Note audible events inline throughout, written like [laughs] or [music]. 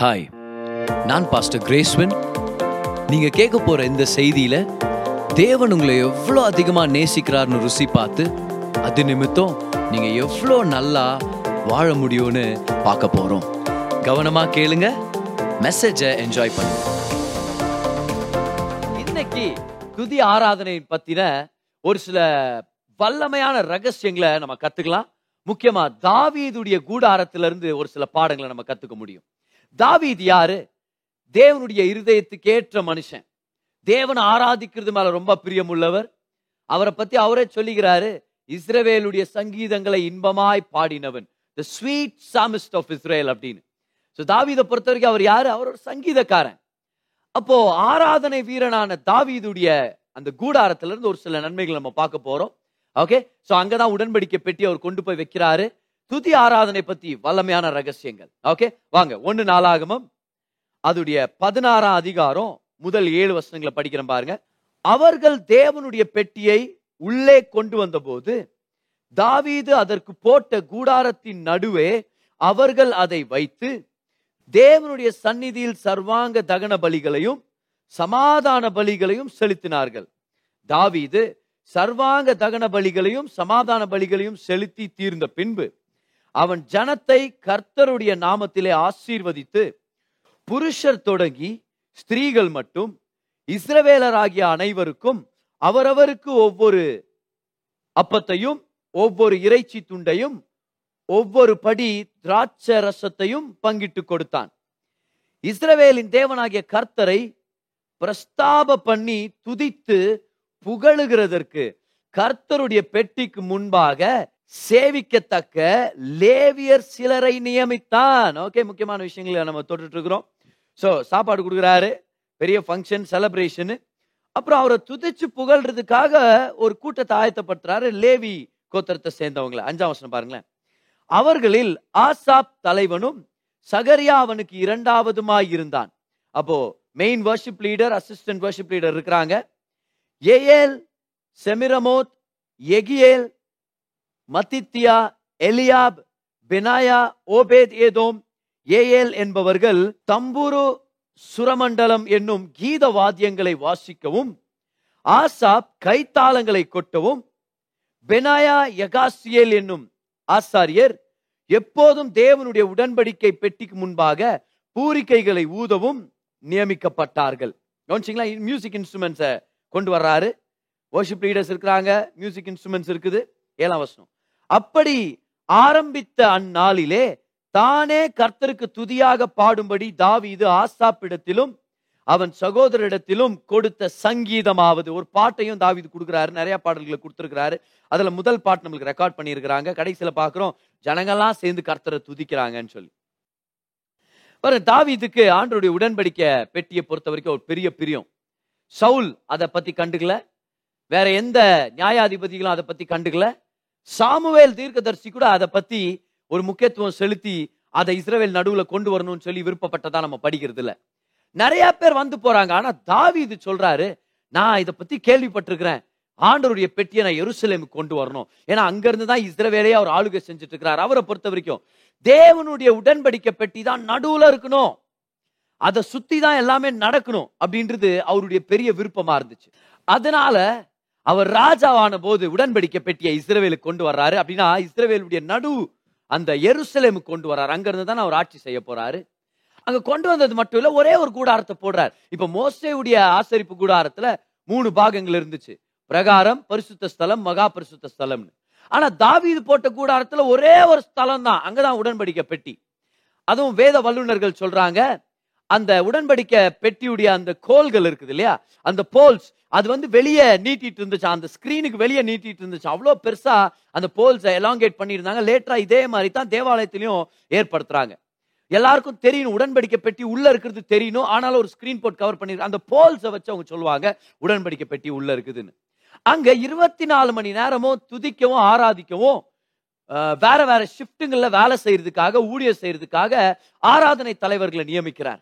Hi நான் pastor கிரேஸ்வன் நீங்க கேட்க போற இந்த செய்தியில தேவன் உங்களை எவ்வளோ அதிகமா நேசிக்கிறார்னு ருசி பார்த்து அது நிமித்தம் நீங்க எவ்வளோ நல்லா வாழ முடியும்னு பார்க்க போறோம். கவனமா கேளுங்க மெசேஜை என்ஜாய் பண்ணுங்க. இன்னைக்கு துதி ஆராதனை பத்தின ஒரு சில வல்லமையான ரகசியங்களை நம்ம கத்துக்கலாம். முக்கியமா தாவீதுடைய கூடாரத்திலிருந்து ஒரு சில பாடங்களை நம்ம கத்துக்க முடியும். தாவீது யாரு? தேவனுடைய இருதயத்துக்கு ஏற்ற மனுஷன். தேவனை ஆராதிக்கிறது மேல ரொம்ப பிரியமுள்ளவர். அவரை பத்தி அவரே சொல்லுகிறாரு இஸ்ரவேலுடைய சங்கீதங்களை இன்பமாய் பாடினவன் the sweet psalmist of Israel அப்படின்னு. ஸோ தாவீதை பொறுத்த வரைக்கும் அவர் யாரு? அவர் ஒரு சங்கீதக்காரன். அப்போ ஆராதனை வீரனான தாவீதுடைய அந்த கூடாரத்துல இருந்து ஒரு சில நன்மைகள் நம்ம பார்க்க போறோம். ஓகே ஸோ அங்கதான் உடன்படிக்கை பெட்டி அவர் கொண்டு போய் வைக்கிறாரு. துதி ஆராதனை பத்தி வல்லமையான ரகசியங்கள். ஓகே வாங்க ஒன்னு நாளாகமம். அதுடைய பதினாறாம் அதிகாரம் முதல் ஏழு வருஷங்களை படிக்கிறேன் பாருங்க. அவர்கள் தேவனுடைய பெட்டியை உள்ளே கொண்டு வந்தபோது தாவீது அதற்கு போட்ட கூடாரத்தின் நடுவே அவர்கள் அதை வைத்து தேவனுடைய சந்நிதியில் சர்வாங்க தகன பலிகளையும் சமாதான பலிகளையும் செலுத்தினார்கள். தாவீது சர்வாங்க தகன பலிகளையும் சமாதான பலிகளையும் செலுத்தி தீர்ந்த பின்பு அவன் ஜனத்தை கர்த்தருடைய நாமத்திலே ஆசீர்வதித்து புருஷர் தொடங்கி ஸ்திரீகள் மட்டும் இஸ்ரவேலராகிய அனைவருக்கும் அவரவருக்கு ஒவ்வொரு அப்பத்தையும் ஒவ்வொரு இறைச்சி துண்டையும் ஒவ்வொரு படி திராட்ச ரசத்தையும் பங்கிட்டு கொடுத்தான். இஸ்ரவேலின் தேவனாகிய கர்த்தரை பிரஸ்தாப பண்ணி துதித்து புகழுகிறதற்கு கர்த்தருடைய பெட்டிக்கு முன்பாக சேவிக்கத்தக்க லேவியர் சிலரை நியமித்தான். ஓகே முக்கியமான விஷயங்களை நம்ம தொட்டுட்டு இருக்கிறோம் ஸோ சாப்பாடு கொடுக்குறாரு. பெரிய ஃபங்க்ஷன் செலப்ரேஷனு அப்புறம் அவரை துதிச்சு புகழ்றதுக்காக ஒரு கூட்டத்தை ஆயத்தப்படுத்துறாரு லேவி கோத்திரத்தை சேர்ந்தவங்கள. அஞ்சாம் வருஷம் பாருங்களேன். அவர்களில் ஆசாப் தலைவனும் சகரியா அவனுக்கு இரண்டாவதுமாய் இருந்தான். அப்போ main worship leader assistant worship leader இருக்கிறாங்க. Jeiel Shemiramoth Jehiel Mattithiah Eliab Benaiah Obed Edom Jeiel என்பவர்கள் தம்புரு சுரமண்டலம் என்னும் கீத வாத்தியங்களை வாசிக்கவும் ஆசாப் கைத்தாளங்களை கொட்டவும் பெனாயா யகாசியல் என்னும் ஆசாரியர் எப்போதும் தேவனுடைய உடன்படிக்கை பெட்டிக்கு முன்பாக பூரிக்கைகளை ஊதவும் நியமிக்கப்பட்டார்கள். கவனிச்சிங்களா? மியூசிக் இன்ஸ்ட்ருமெண்ட்ஸை கொண்டு வர்றாரு. வர்ஷிப் லீடர்ஸ் இருக்கிறாங்க. மியூசிக் இன்ஸ்ட்ருமெண்ட்ஸ் இருக்குது. ஏழாம் வசனம். அப்படி ஆரம்பித்த அந்நாளிலே தானே கர்த்தருக்கு துதியாக பாடும்படி தாவீது ஆசாப்பிடத்திலும் அவன் சகோதரிடத்திலும் கொடுத்த சங்கீதமாவது ஒரு பாட்டையும் தாவீது கொடுக்குறாரு நிறைய பாடல்களை கொடுத்துருக்கிறாரு. அதுல முதல் பாட்டு நம்மளுக்கு ரெக்கார்ட் பண்ணியிருக்கிறாங்க. கடைசியில பாக்குறோம் ஜனங்கள்லாம் சேர்ந்து கர்த்தரை துதிக்கிறாங்கன்னு சொல்லி. பாரு தாவீதுக்கு ஆண்டருடைய உடன்படிக்கை பெட்டியை பொறுத்த வரைக்கும் ஒரு பெரிய பிரியம். சவுல் அதை பத்தி கண்டுக்கல வேற எந்த நியாயாதிபதிகளும் அதை பத்தி கண்டுக்கல. சாமுவேல் தீர்க்கதர்சி கூட அதை பத்தி ஒரு முக்கியத்துவம் செலுத்தி அதை இஸ்ரவேல் நடுவில் கொண்டு வரணும்னு சொல்லி விருப்பப்பட்டதா நம்ம படிக்கிறது இல்ல நிறைய பேர் வந்து போறாங்க. ஆனா இது சொல்றாரு நான் இதை பத்தி கேள்விப்பட்டிருக்கிறேன். ஆண்டருடைய பெட்டியை நான் எருசலேமுக்கு கொண்டு வரணும். ஏன்னா அங்கிருந்து தான் இஸ்ரவேலையே அவர் ஆளுகை செஞ்சுட்டு இருக்கிறார் அவரை பொறுத்த வரைக்கும் தேவனுடைய உடன்படிக்கை பெட்டி தான் நடுவுல இருக்கணும். அதை சுத்தி தான் எல்லாமே நடக்கணும் அப்படின்றது அவருடைய பெரிய விருப்பமா இருந்துச்சு. அதனால அவர் ராஜாவான போது உடன்படிக்கை பெட்டியை இஸ்ரேவேலுக்கு கொண்டு வர்றாரு. அப்படின்னா இஸ்ரேவேலுடைய நடு அந்த எருசலேமுக்கு கொண்டு வர்றாரு. அங்கிருந்து தான் அவர் ஆட்சி செய்ய போறாரு. அங்க கொண்டு வந்தது மட்டும் இல்ல ஒரே ஒரு கூடாரத்தை போடுறார். இப்ப மோசையுடைய ஆசரிப்பு கூடாரத்துல மூணு பாகங்கள் இருந்துச்சு. பிரகாரம் பரிசுத்த ஸ்தலம் மகா பரிசுத்த ஸ்தலம்னு. ஆனா தாவீது போட்ட கூடாரத்துல ஒரே ஒரு ஸ்தலம் தான் அங்கதான் உடன்படிக்கை பெட்டி. அதுவும் வேத வல்லுநர்கள் சொல்றாங்க அந்த உடன்படிக்கை பெட்டியுடைய அந்த கோல்கள் இருக்குது இல்லையா? அந்த போல்ஸ். அது வந்து வெளியே நீட்டிட்டு இருந்துச்சு. அந்த ஸ்கிரீனுக்கு வெளியே நீட்டிட்டு இருந்துச்சு. அவ்வளோ பெருசா அந்த போல்ஸை எலாங்கேட் பண்ணியிருந்தாங்க. லேட்டரா இதே மாதிரி தான் தேவாலயத்திலையும் ஏற்படுத்துறாங்க. எல்லாருக்கும் தெரியணும் உடன்படிக்கை பெட்டி உள்ள இருக்கிறது தெரியணும் ஆனாலும் ஒரு ஸ்கிரீன் போட் கவர் பண்ணி அந்த போல்ஸை வச்சு அவங்க சொல்லுவாங்க உடன்படிக்கை பெட்டி உள்ள இருக்குதுன்னு. அங்க இருபத்தி நாலு மணி நேரமும் துதிக்கவும் ஆராதிக்கவும் வேற வேற ஷிஃப்ட்டுங்களில் வேலை செய்யறதுக்காக ஊழியர் செய்யறதுக்காக ஆராதனை தலைவர்களை நியமிக்கிறார்.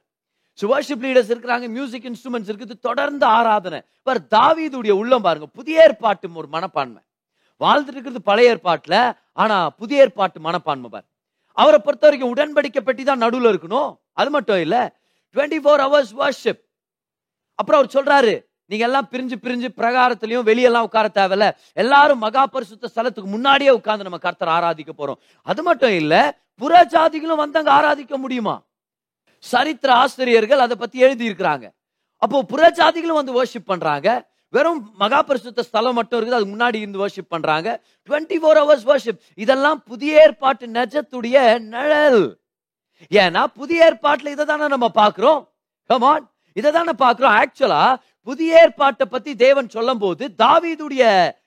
வர்ஷிப் லீடர்ஸ் இருக்கிறாங்க மியூசிக் இன்ஸ்ட்ருமெண்ட்ஸ் இருக்குது தொடர்ந்து ஆராதனை. பார் தாவீதுடைய உள்ளம் பாருங்க புதிய ஏற்பாட்டு ஒரு மனப்பான்மை. வாழ்ந்துட்டு இருக்கிறது பழைய ஏற்பாட்டுல ஆனா புதிய ஏற்பாட்டு மனப்பான்மை பார். அவரை பொறுத்த வரைக்கும் உடன்படிக்கை பெட்டி தான் நடுவுல இருக்கணும். அது மட்டும் இல்ல டுவெண்ட்டி ஃபோர் ஹவர்ஸ் வர்ஷிப் அப்புறம் அவர் சொல்றாரு நீங்க எல்லாம் பிரிஞ்சு பிரிஞ்சு பிரகாரத்திலையும் வெளியெல்லாம் உட்கார தேவையில்ல. எல்லாரும் மகா பரிசுத்த ஸ்தலத்துக்கு முன்னாடியே உட்கார்ந்து நம்ம கர்த்தர் ஆராதிக்க போறோம். அது மட்டும் இல்ல புற ஜாதிகளும் வந்து அங்க ஆராதிக்க முடியுமா? சரித்திர ஆசிரியர்கள் அதை பத்தி எழுதி இருக்கிறாங்க அப்போ புற ஜாதிகளும் வந்து வர்ஷிப் பண்றாங்க. வெறும் மகாபரிசுத்த ஸ்தலம் மட்டும் இருக்குது அதுக்கு முன்னாடி இருந்து வர்ஷிப் பண்றாங்க. டுவெண்ட்டி ஃபோர் ஹவர்ஸ் வர்ஷிப் இதெல்லாம் புதிய ஏற்பாட்டு நெஜத்துடைய நிழல். ஏன்னா புதிய ஏற்பாட்டுல இதை தானே நம்ம பாக்குறோம் கமான் இதை தானே பாக்குறோம் ஆக்சுவலா புதிய ஏற்பாட்டை பத்தி தேவன் சொல்லும் போது தாவீதுடைய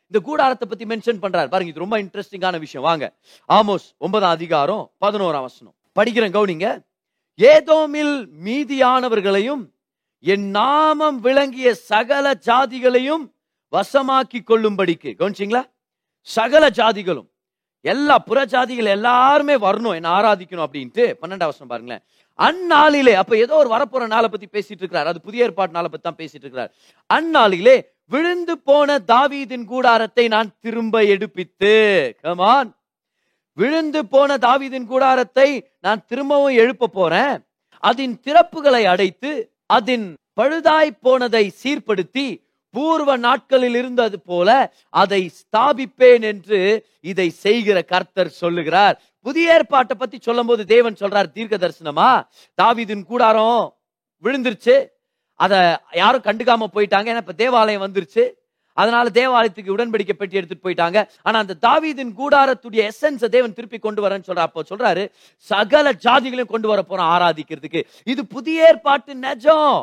இந்த கூடாரத்தை பத்தி மென்ஷன் பண்றாரு. பாருங்க இது ரொம்ப இன்ட்ரெஸ்டிங்கான விஷயம். வாங்க. ஆமோஸ் ஒன்பதாம் அதிகாரம் பதினோராம் வசனம். படிக்கிறேன் கவுனிங்க. ஏதோமில் மீதியானவர்களையும் என் நாமம் விளங்கிய சகல ஜாதிகளையும் வசமாக்கி கொள்ளும்படிக்கு கவனிச்சிங்களா? சகல ஜாதிகளும் எல்லா புற ஜாதிகள் எல்லாருமே வரணும் என்ன ஆராதிக்கணும் அப்படின்ட்டு பன்னெண்டாம் வருஷம் பாருங்களேன். அந்நாளிலே அப்ப ஏதோ ஒரு வரப்போற நாளை பத்தி பேசிட்டு இருக்கிறார். அது புதிய ஏற்பாட்டு நாளை பத்தி தான் பேசிட்டு இருக்கிறார். அந்நாளிலே விழுந்து போன தாவீதின் கூடாரத்தை நான் திரும்ப எடுப்பித்து கமான் விழுந்து போன தாவீதின் கூடாரத்தை நான் திரும்பவும் எழுப்ப போறேன். அதன் திறப்புகளை அடைத்து அதன் பழுதாய் போனதை சீர்படுத்தி பூர்வ நாட்களில் இருந்தது போல அதை ஸ்தாபிப்பேன் என்று இதை செய்கிற கர்த்தர் சொல்லுகிறார். புதிய ஏற்பாட்டை பத்தி சொல்லும் போது தேவன் சொல்றார் தீர்க்க தரிசனமா? தாவீதின் கூடாரம் விழுந்துருச்சு. அதை யாரும் கண்டுக்காம போயிட்டாங்க. ஏன்னா இப்ப தேவாலயம் வந்துருச்சு. அதனால தேவாலயத்துக்கு உடன்படிக்கை பெட்டி எடுத்துட்டு போயிட்டாங்க. ஆனா அந்த தாவீதின் கூடாரத்துடைய எசன்ஸை தேவன் திருப்பி கொண்டு வரேன்னு சொல்ற அப்போ சொல்றாரு சகல ஜாதிகளையும் கொண்டு வர போறோம் ஆராதிக்கிறதுக்கு. இது புதிய ஏற்பாட்டு நெஜம்.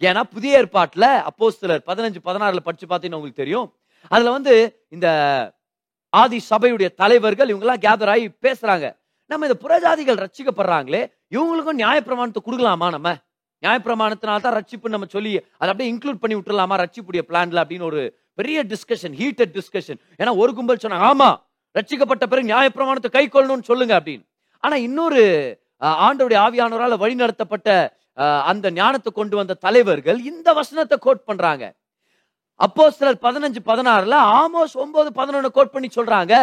ஏன்னா புதிய ஏற்பாட்டுல அப்போஸ்தலர் பதினஞ்சு பதினாறுல படிச்சு பார்த்தீங்கன்னா உங்களுக்கு தெரியும். அதுல வந்து இந்த ஆதி சபையுடைய தலைவர்கள் இவங்க எல்லாம் கேதர் ஆகி பேசுறாங்க. நம்ம இந்த புறஜாதிகள் ரட்சிக்கப்படுறாங்களே இவங்களுக்கும் நியாயப்பிரமாணத்தை கொடுக்கலாமா நம்ம? நியாயப்பிரமாணத்தினால தான் ரட்சிப்பு நம்ம சொல்லி அதை அப்படியே இன்க்ளூட் பண்ணி விட்டுலாமா ரட்சிப்புடைய பிளான்ல அப்படின்னு ஒரு பெரிய டிஸ்கஷன் ஹீட்டட் டிஸ்கஷன் ஏன்னா ஒரு கும்பல் சொன்னாங்க ஆமா ரட்சிக்கப்பட்ட பிறகு நியாயப்பிரமாணத்தை கை கொள்ளணும்னு சொல்லுங்க அப்படின்னு. ஆனா இன்னொரு ஆண்டோடைய ஆவியானவரால் வழிநடத்தப்பட்ட அந்த ஞானத்தை கொண்டு வந்த தலைவர்கள் இந்த வசனத்தை கோட் பண்றாங்க. அப்போ சிலர் பதினஞ்சு பதினாறுல ஆமோஸ் ஒன்பது பதினொன்னு கோட் பண்ணி சொல்றாங்க.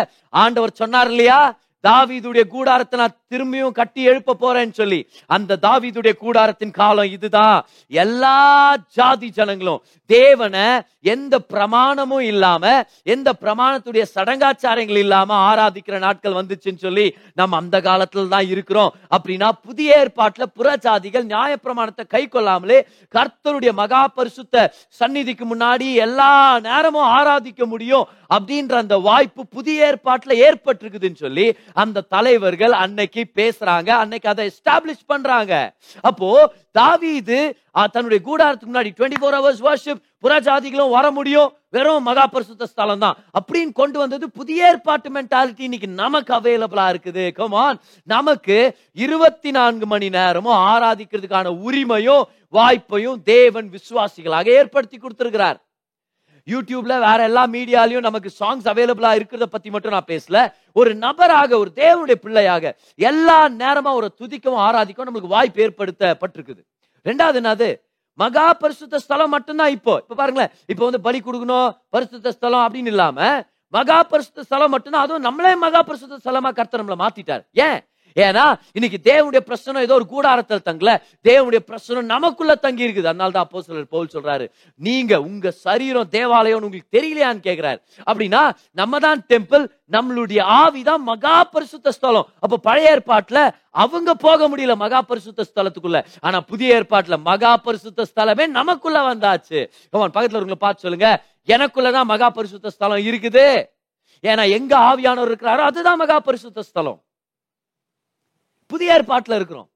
ஆண்டவர் சொன்னார் இல்லையா? தாவீதுடைய கூடாரத்தை நான் திரும்பியும் கட்டி எழுப்ப போறேன்னு சொல்லி அந்த தாவீதுடைய கூடாரத்தின் காலம் இதுதான் எல்லா ஜாதி ஜனங்களும் தேவனை எந்த பிரமாணமும் இல்லாம எந்த பிரமாணத்துடைய சடங்காச்சாரங்கள் இல்லாம ஆராதிக்கிற நாட்கள் வந்துச்சுன்னு சொல்லி நம்ம அந்த காலத்துல தான் இருக்கிறோம். அப்படின்னா புதிய ஏற்பாட்டுல புற ஜாதிகள் நியாய பிரமாணத்தை கை கொள்ளாமலே கர்த்தருடைய மகா பரிசுத்த சந்நிதிக்கு முன்னாடி எல்லா நேரமும் ஆராதிக்க முடியும் அப்படின்ற அந்த வாய்ப்பு புதிய ஏற்பாட்டுல ஏற்பட்டிருக்குதுன்னு சொல்லி அந்த தலைவர்கள் அன்னைக்கு பேசுறாங்க அன்னைக்கு அதை எஸ்டாப்ளிஷ் பண்றாங்க. அப்போ தாவீது தன்னுடைய கூடாரத்துக்கு முன்னாடி டுவெண்ட்டி ஃபோர் ஹவர்ஸ் வர்ஷிப் புறஜாதிகளும் வர முடியும் வெறும் மகா பரிசுத்த ஸ்தலம் தான் அப்படின்னு கொண்டு வந்தது புதிய ஏற்பாட்டு மென்டாலிட்டி இன்னைக்கு நமக்கு அவைலபிளா இருக்குது. கமான் நமக்கு இருபத்தி நான்கு மணி நேரமும் ஆராதிக்கிறதுக்கான உரிமையும் வாய்ப்பையும் தேவன் விசுவாசிகளாக ஏற்படுத்தி கொடுத்திருக்கிறார். யூடியூப்ல வேற எல்லா மீடியாலையும் நமக்கு சாங்ஸ் அவைலபிளா இருக்கிறத பத்தி மட்டும் நான் பேசல. ஒரு நபராக ஒரு தேவனுடைய பிள்ளையாக எல்லா நேரமா ஒரு துதிக்கவும் ஆராதிக்கவும் நம்மளுக்கு வாய்ப்பு ஏற்படுத்தப்பட்டிருக்குது. ரெண்டாவது என்னது? மகா பரிசுத்த ஸ்தலம் மட்டும்தான் இப்போ. இப்ப பாருங்களேன். இப்போ வந்து பலி கொடுக்கணும் பரிசுத்த ஸ்தலம் அப்படின்னு இல்லாம மகா பரிசுத்த ஸ்தலம் மட்டும்தான். அதுவும் நம்மளே மகா பரிசுத்த ஸ்தலமா கர்த்தர் நம்மளை மாத்திட்டார். ஏன்? ஏன்னா இன்னைக்கு தேவனுடைய பிரச்சனை ஏதோ ஒரு கூடாரத்தில் தங்கல தேவனுடைய பிரச்சனை நமக்குள்ள தங்கி இருக்குது. அதனால தான் அப்போ சிலர் பவுல் சொல்றாரு நீங்க உங்க சரீரம் தேவாலயம்னு உங்களுக்கு தெரியலையான்னு கேட்கிறாரு அப்படின்னா நம்ம தான் டெம்பிள் நம்மளுடைய ஆவிதான் மகா பரிசுத்த ஸ்தலம். அப்ப பழைய ஏற்பாட்டுல அவங்க போக முடியல மகா பரிசுத்த ஸ்தலத்துக்குள்ள. ஆனா புதிய ஏற்பாட்டுல மகா பரிசுத்த ஸ்தலமே நமக்குள்ள வந்தாச்சு. பக்கத்துல உங்களை பார்த்து சொல்லுங்க. எனக்குள்ளதான் மகா பரிசுத்த ஸ்தலம் இருக்குது. ஏன்னா எங்க ஆவியானவர் இருக்கிறாரோ அதுதான் மகா பரிசுத்த ஸ்தலம். புதிய ஏற்பாட்டுல இருக்கிறோம்.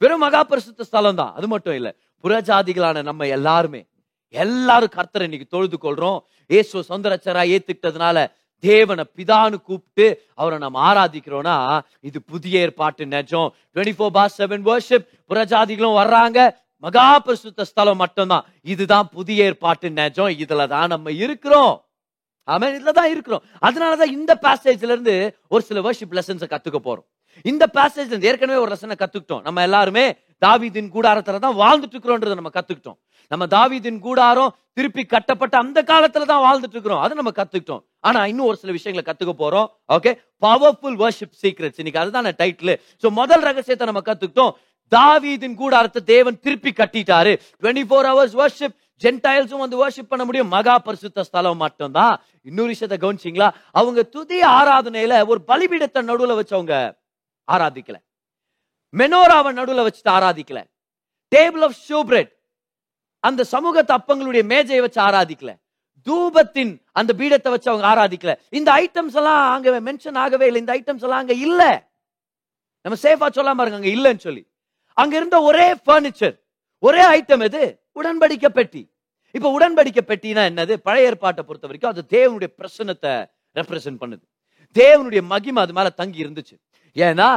வெறும் மகா பரிசுத்த ஸ்தலம் தான் அது மட்டும் இல்ல. புறஜாதிகளான நம்ம எல்லாருமே எல்லாரும் கர்த்தரை இன்னைக்கு தொழுது கொள்றோம். ஏசு சொந்தரச்சரா ஏத்துக்கிட்டதுனால தேவனை பிதான்னு கூப்பிட்டு அவரை நம்ம ஆராதிக்கிறோம்னா இது புதிய ஏற்பாட்டு நெஜம். Twenty four by seven worship புறஜாதிகளும் வர்றாங்க. மகாபரிசுத்த ஸ்தலம் மட்டும்தான். இதுதான் புதிய ஏற்பாட்டு நெஜம். இதுல தான் நம்ம இருக்கிறோம். ஆமா இதுல தான் இருக்கிறோம். அதனாலதான் இந்த பேசேஜ்ல இருந்து ஒரு சில வர்ஷிப் லெசன்ஸை கத்துக்க போறோம். இந்த பேசேஜ் ஏற்கனவே ஒரு ரசனை கத்துக்கிட்டோம். நம்ம எல்லாருமே தாவீதின் கூடாரத்துல தான் வாழ்ந்துட்டு இருக்கிறோன்றதை நம்ம கத்துக்கிட்டோம். நம்ம தாவீதின் கூடாரம் திருப்பி கட்டப்பட்ட அந்த காலத்துல தான் வாழ்ந்துட்டு இருக்கிறோம் அதை நம்ம கத்துக்கிட்டோம். ஆனா இன்னும் ஒரு சில விஷயங்களை கத்துக்க போறோம். ஓகே பவர்ஃபுல் வர்ஷிப் சீக்ரெட்ஸ் இன்னைக்கு அதுதான் டைட்டில் சோ முதல் ரகசியத்தை நம்ம கத்துக்கிட்டோம். தாவீதின் கூடாரத்தை தேவன் திருப்பி கட்டிட்டாரு. 24 ஃபோர் ஹவர்ஸ் வர்ஷிப் ஜென்டைல்ஸும் வந்து வர்ஷிப் பண்ண முடியும். மகா பரிசுத்த ஸ்தலம் மட்டும்தான். இன்னொரு விஷயத்தை கவனிச்சிங்களா? அவங்க துதி ஆராதனையில ஒரு பலிபீடத்தை நடுவுல வச்சவங்க. ஆராதிக்கல. மெனோராவை நடுவுல வச்சுட்டு ஆராதிக்கல. டேபிள் ஆஃப் ஷோ அந்த சமூக தப்பங்களுடைய மேஜையை வச்சு ஆராதிக்கல. தூபத்தின் அந்த பீடத்தை வச்சு அவங்க ஆராதிக்கல. இந்த ஐட்டம்ஸ் எல்லாம் அங்க மென்ஷன் ஆகவே இல்லை. இந்த ஐட்டம்ஸ் எல்லாம் அங்க இல்ல. நம்ம சேஃபா சொல்லாம பாருங்க அங்க இல்லைன்னு சொல்லி. அங்க இருந்த ஒரே பர்னிச்சர் ஒரே ஐட்டம் எது? உடன்படிக்கை பெட்டி. இப்ப உடன்படிக்கை பெட்டினா என்னது? பழைய ஏற்பாட்டை பொறுத்த வரைக்கும் அது தேவனுடைய பிரசனத்தை ரெப்ரசன்ட் பண்ணுது. தேவனுடைய மகிமை அது மேல தங்கி இருந்துச்சு. ஏன்னா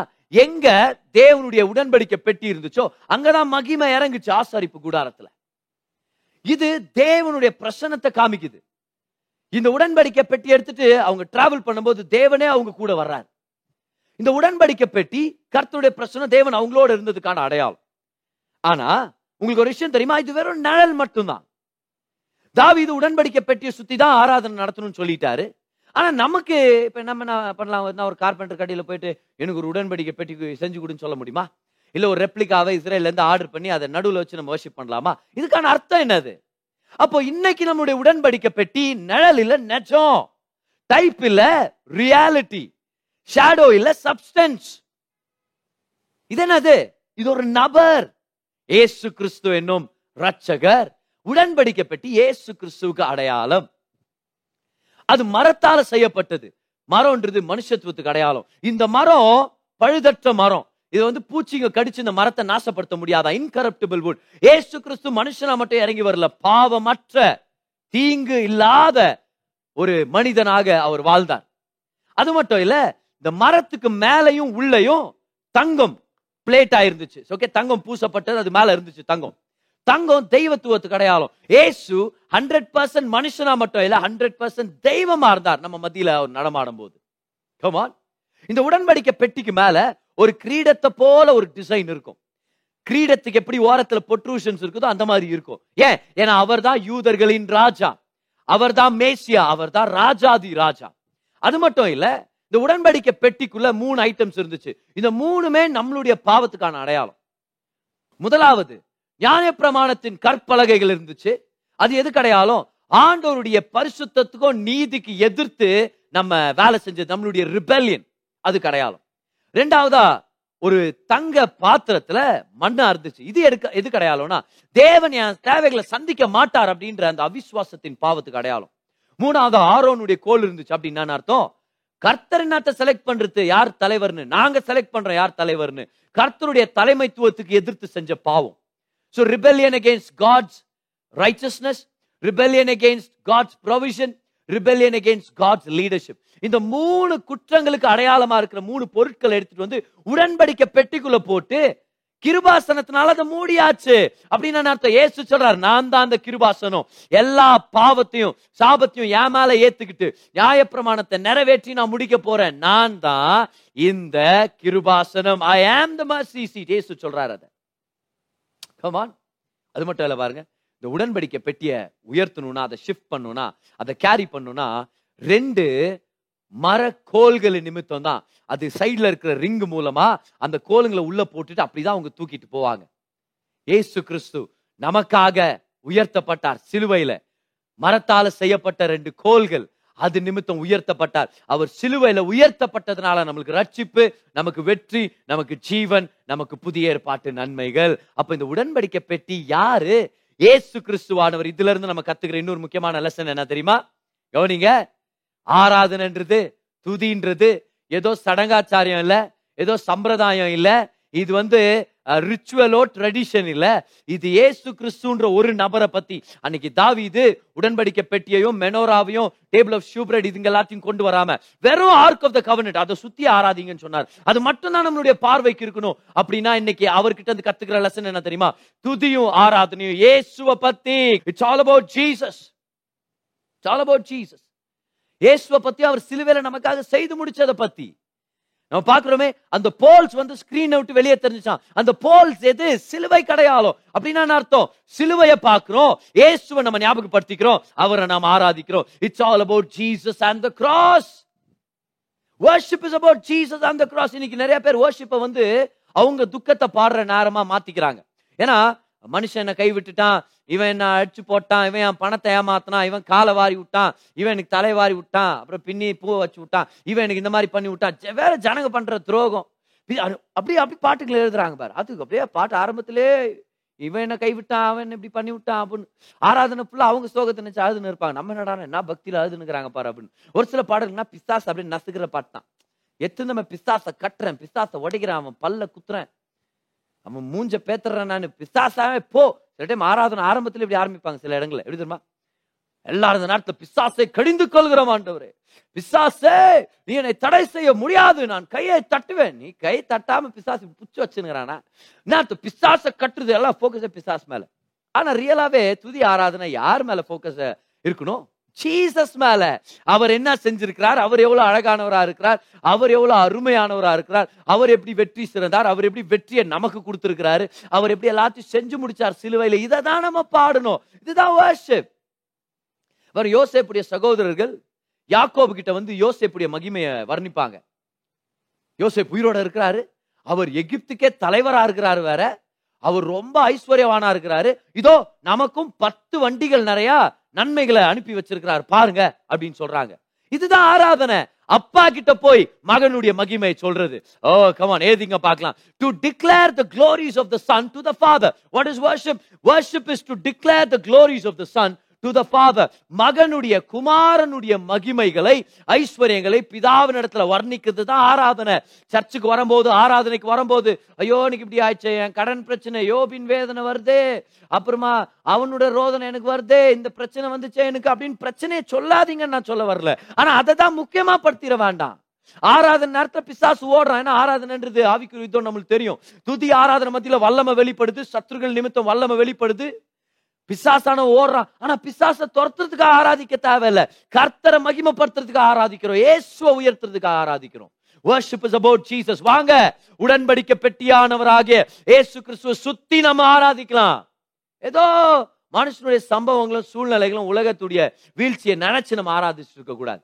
எங்க தேவனுடைய உடன்படிக்கை பெட்டி இருந்துச்சோ அங்கதான் மகிமை இறங்குச்சு ஆசாரிப்பு கூடாரத்துல. இது தேவனுடைய பிரசன்னத்தை காமிக்குது. இந்த உடன்படிக்கை பெட்டி எடுத்துட்டு அவங்க டிராவல் பண்ணும்போது தேவனே அவங்க கூட வர்றாரு. இந்த உடன்படிக்கை பெட்டி கர்த்தருடைய பிரசனம் தேவன் அவங்களோட இருந்ததுக்கான அடையாளம். ஆனா உங்களுக்கு ஒரு விஷயம் தெரியுமா? இது வெறும் நிழல் மட்டும்தான். இது உடன்படிக்கை பெட்டியை சுத்தி தான் ஆராதனை நடத்தணும்னு சொல்லிட்டாரு. ஆனால் நமக்கு இப்போ நம்ம என்ன பண்ணலாம்? நான் ஒரு கார்பெண்டர் கடையில் போயிட்டு எனக்கு ஒரு உடன்படிக்கை பெட்டி செஞ்சு கொடுன்னு சொல்ல முடியுமா? இல்லை ஒரு ரெப்ளிகாவை இஸ்ரேலேருந்து ஆர்டர் பண்ணி அதை நடுவில் வச்சு நம்ம வர்ஷிப் பண்ணலாமா? இதுக்கான அர்த்தம் என்னது? அப்போ இன்னைக்கு நம்மளுடைய உடன்படிக்கை பெட்டி நிழல் இல்லை நெஜம். டைப் இல்லை ரியாலிட்டி ஷேடோ இல்லை சப்ஸ்டன்ஸ் இது என்னது? இது ஒரு நபர். ஏசு கிறிஸ்து என்னும் ரட்சகர் உடன்படிக்கை பெட்டி ஏசு கிறிஸ்துவுக்கு அடையாளம். அது மரத்தால செய்யப்பட்டது. மரம்ன்றது மனுஷத்துவத்துக்கு அடையாளம். இந்த மரம் பழுதற்ற மரம். இது வந்து பூச்சிங்க கடிச்சு இந்த மரத்தை நாசப்படுத்த முடியாதா? இன்கரப்டபிள் வுட் ஏசு கிறிஸ்து மனுஷனா மட்டும் இறங்கி வரல. பாவமற்ற தீங்கு இல்லாத ஒரு மனிதனாக அவர் வாழ்ந்தார். அது மட்டும் இல்ல இந்த மரத்துக்கு மேலையும் உள்ளேயும் தங்கம் பிளேட் ஆயிருந்துச்சு ஓகே தங்கம் பூசப்பட்டது அது மேல இருந்துச்சு தங்கம். தங்கம் தெய்வத்துவத்துக்கு அடையாளம். ஏசு ஹண்ட்ரட் பர்சன்ட் மனுஷனா மட்டும் இல்ல ஹண்ட்ரட் பர்சன்ட் தெய்வமா இருந்தார். நம்ம மத்தியில அவர் நடமாடும் போது கமான் இந்த உடன்படிக்கை பெட்டிக்கு மேல ஒரு கிரீடத்தை போல ஒரு டிசைன் இருக்கும். கிரீடத்துக்கு எப்படி ஓரத்துல பொட்ரூஷன்ஸ் இருக்குதோ அந்த மாதிரி இருக்கும். ஏன்? ஏன்னா அவர் தான் யூதர்களின் ராஜா. அவர் தான் மேசியா அவர் தான் ராஜாதி ராஜா. அது மட்டும் இல்ல இந்த உடன்படிக்கை பெட்டிக்குள்ள மூணு ஐட்டம்ஸ் இருந்துச்சு. இந்த மூணுமே நம்மளுடைய பாவத்துக்கான அடையாளம். முதலாவது நியாயப்பிரமாணத்தின் கற்பலகைகள் இருந்துச்சு. அது எது கிடையாலும் ஆண்டோருடைய பரிசுத்தத்துக்கும் நீதிக்கு எதிர்த்து நம்ம வேலை செஞ்சது நம்மளுடைய ரிபெல்லியன். அது கிடையாலும் ரெண்டாவதா ஒரு தங்க பாத்திரத்துல மண்ணா இருந்துச்சு. இது எடுக்க எது கிடையாலும்னா தேவன் என் தேவைகளை சந்திக்க மாட்டார் அப்படின்ற அந்த அவிசுவாசத்தின் பாவத்துக்கு அடையாளம். மூணாவது ஆரோனுடைய கோல் இருந்துச்சு அப்படின்னு அர்த்தம்? கர்த்தர் என்னத்த செலக்ட் பண்றது? யார் தலைவர்னு? நாங்க செலக்ட் பண்றோம் யார் தலைவர்னு? கர்த்தருடைய தலைமைத்துவத்துக்கு எதிர்த்து செஞ்ச பாவம். So rebellion against God's righteousness, rebellion against God's provision rebellion against God's leadership இந்த மூணு குற்றங்களுக்கு அடையாளமா இருக்கிற மூணு பொருட்களை எடுத்துட்டு வந்து உடன்படிக்கை பெட்டிக்குள்ள போட்டு கிருபாசனத்தினால அதை மூடியாச்சு. அப்படின்னு நான் அர்த்தம்? ஏசு சொல்றாரு நான் தான் அந்த கிருபாசனம். எல்லா பாவத்தையும் சாபத்தையும் என் மேல ஏத்துக்கிட்டு நியாயப்பிரமாணத்தை நிறைவேற்றி நான் முடிக்க போறேன். நான் தான் இந்த கிருபாசனம். ஐ ஆம் த மர்சி சீட் ஏசு சொல்றாரு அதை. கமான் அது மட்டும் இல்லை பாருங்க. இந்த உடன்படிக்கை பெட்டியை உயர்த்தணும்னா அதை ஷிஃப்ட் பண்ணணும்னா அதை கேரி பண்ணணும்னா ரெண்டு மர கோல்கள் நிமித்தம் தான். அது சைடில் இருக்கிற ரிங் மூலமா அந்த கோலுங்களை உள்ள போட்டுட்டு அப்படிதான் அவங்க தூக்கிட்டு போவாங்க. ஏசு கிறிஸ்து நமக்காக உயர்த்தப்பட்டார் சிலுவையில. மரத்தால செய்யப்பட்ட ரெண்டு கோல்கள் அது நிமித்தம் உயர்த்தப்பட்டார். அவர் சிலுவையில உயர்த்தப்பட்டதுனால நம்மளுக்கு ரட்சிப்பு நமக்கு வெற்றி நமக்கு ஜீவன் நமக்கு புதிய ஏற்பாட்டு நன்மைகள். அப்ப இந்த உடன்படிக்கை பெட்டி யாரு? ஏசு கிறிஸ்துவானவர். இதுல இருந்து நம்ம கத்துக்கிற இன்னொரு முக்கியமான லெசன் என்ன தெரியுமா? கவனிங்க. ஆராதனைன்றது துதின்றது ஏதோ சடங்காச்சாரியம் இல்ல ஏதோ சம்பிரதாயம் இல்ல. இது வந்து ரிச்சுவலோ ட்ரெடிஷன் இல்ல. இது ஏசு கிறிஸ்துன்ற ஒரு நபரை பத்தி. அன்னைக்கு இது உடன்படிக்கை பெட்டியையும் மெனோராவையும் டேபிள் ஆஃப் ஷூப்ரெட் இதுங்க எல்லாத்தையும் கொண்டு வராம வெறும் ஆர்க் ஆஃப் த கவர்னட் அதை சுத்தி ஆராதிங்கன்னு சொன்னார். அது மட்டும்தான் நம்மளுடைய பார்வைக்கு இருக்கணும். அப்படின்னா இன்னைக்கு அவர்கிட்ட இருந்து கத்துக்கிற லெசன் என்ன தெரியுமா? துதியும் ஆராதனையும். ஏசுவை பத்தி it's all about Jesus it's all about Jesus இயேசுவை பத்தி அவர் சிலுவையில நமக்காக செய்து முடிச்சதை பத்தி. நம்ம பாக்குறோமே அந்த போல்ஸ் வந்து ஸ்கிரீன் விட்டு வெளியே தெரிஞ்சுச்சான் அந்த போல்ஸ் எது? சிலுவை கடையாளம். அப்படின்னா அர்த்தம்? சிலுவையை பாக்குறோம் ஏசுவை நம்ம ஞாபகப்படுத்திக்கிறோம். அவரை நாம் ஆராதிக்கிறோம். It's all about Jesus and the cross worship is about Jesus and the cross இன்னைக்கு நிறைய பேர் வர்ஷிப்பை வந்து அவங்க துக்கத்தை பாடுற நேரமா மாத்திக்கிறாங்க. ஏன்னா மனுஷன் என்னை கை விட்டுட்டான் இவன் என்ன அடிச்சு போட்டான் இவன் என் பணத்தை ஏமாத்தினான் இவன் காலை வாரி விட்டான் இவன் எனக்கு தலை வாரி விட்டான் அப்புறம் பின்னி பூவை வச்சு விட்டான் இவன் எனக்கு இந்த மாதிரி பண்ணி விட்டான். வேற ஜனங்க பண்ற துரோகம். அப்படியே அப்படி பாட்டுகள் எழுதுறாங்க பாரு. அதுக்கு அப்படியே பாட்டு ஆரம்பத்திலே இவன் என்ன கைவிட்டான் அவன் என்ன இப்படி பண்ணி விட்டான் அப்படின்னு. ஆராதனை ஃபுல்லாக அவங்க சோகத்தை நினைச்சு அழுதுன்னு இருப்பாங்க. நம்ம என்னடா என்ன பக்தியில் அழுதுனுக்குறாங்க பாரு அப்படின்னு. ஒரு சில பாடல்கள்னா பிசாஸ் அப்படின்னு நசுக்கிற பாட்டு தான். எத்தனை நம்ம பிசாசை கட்டுறேன் பிசாசை உடைக்கிறான் அவன் பல்ல குத்துறேன். அவன் மூஞ்ச பேத்துறேன் நான். பிசாசாவே போ. சில டைம் ஆராதனை ஆரம்பத்தில் இப்படி ஆரம்பிப்பாங்க சில இடங்கள்ல. எப்படி தெரியுமா? எல்லாரும் நேரத்தில் பிசாசை கடிந்து கொள்கிறோம் ஆண்டவரே. பிசாசே நீ என்னை தடை செய்ய முடியாது. நான் கையை தட்டுவேன். நீ கை தட்டாம பிசாசு புச்சு வச்சுங்கிறானா நான் பிசாசை கட்டுறது எல்லாம் போக்கஸ் பிசாஸ் மேல. ஆனா ரியலாவே துதி ஆராதனை யார் மேல போக்கஸ் இருக்கணும்? ஜீசஸ் மேல. அவர் என்ன செஞ்சிருக்கிறார்? அவர் எவ்வளவு அழகானவரா இருக்கிறார்? அவர் எவ்வளவு அருமையானவரா இருக்கிறார்? அவர் எப்படி வெற்றி சிறந்தார்? அவர் எப்படி வெற்றியை நமக்கு கொடுத்திருக்கிறாரு? அவர் எப்படி எல்லாத்தையும் செஞ்சு முடிச்சார் சிலுவையில? இதை தான் நம்ம பாடணும். இதுதான் worship. அவர் யோசேப்புடைய சகோதரர்கள் யாக்கோபு கிட்ட வந்து யோசேப்புடைய மகிமையை வர்ணிப்பாங்க. யோசேப் உயிரோட இருக்கிறாரு. அவர் எகிப்துக்கே தலைவரா இருக்கிறாரு வேற. அவர் ரொம்ப ஐஸ்வர்யவானா இருக்கிறாரு. இதோ நமக்கும் பத்து வண்டிகள் நிறைய நன்மைகளை அனுப்பி வச்சிருக்கிறார். பாருங்க அப்படின்னு சொல்றாங்க. இதுதான் ஆராதனை. அப்பா கிட்ட போய் மகனுடைய மகிமை சொல்றது. ஓ கமான் ஏதிங்க பார்க்கலாம். To declare the glories of the Son to the Father what is worship worship is to declare the glories of the Son to the Father மகனுடைய குமாரனுடைய மகிமைகளை ஐஸ்வர்யங்களை பிதாவின் இடத்துல வர்ணிக்கிறது தான் ஆராதனை. சர்ச்சுக்கு வரும்போது ஆராதனைக்கு வரும்போது ஐயோ எனக்கு இப்படி ஆயிடுச்சு என் கடன் பிரச்சனை யோபின் வேதனை வருதே அப்புறமா அவனுடைய ரோதனை எனக்கு வருதே இந்த பிரச்சனை வந்துச்சே எனக்கு அப்படின்னு பிரச்சனையை சொல்லாதீங்கன்னு நான் சொல்ல வரல. ஆனா அதை தான் முக்கியமா படுத்திட வேண்டாம். ஆராதனை நேரத்தில் பிசாசு ஓடுறான். ஏன்னா ஆராதனைன்றது? ஆவிக்குரிய யுத்தம் நம்மளுக்கு தெரியும். துதி ஆராதனை மத்தியில வல்லமை வெளிப்படுது சத்துருகள் நிமித்தம் வல்லமை வெளிப்படுது. பிசாசான ஓடுறான் ஆனா பிசாசை துரத்துறதுக்காக ஆராதிக்க தேவையில்ல. கர்த்தரை மகிமைப்படுத்துறதுக்கு ஆராதிக்கிறோம். ஏசுவை உயர்த்துறதுக்காக ஆராதிக்கிறோம். வர்ஷிப் இஸ் அபவுட் ஜீசஸ் வாங்க உடன்படிக்க பெட்டியானவராகிய ஏசு கிறிஸ்துவ சுத்தி நம்ம ஆராதிக்கலாம். ஏதோ மனுஷனுடைய சம்பவங்களும் சூழ்நிலைகளும் உலகத்துடைய வீழ்ச்சியை நினைச்சு நம்ம ஆராதிச்சுட்டு இருக்க கூடாது.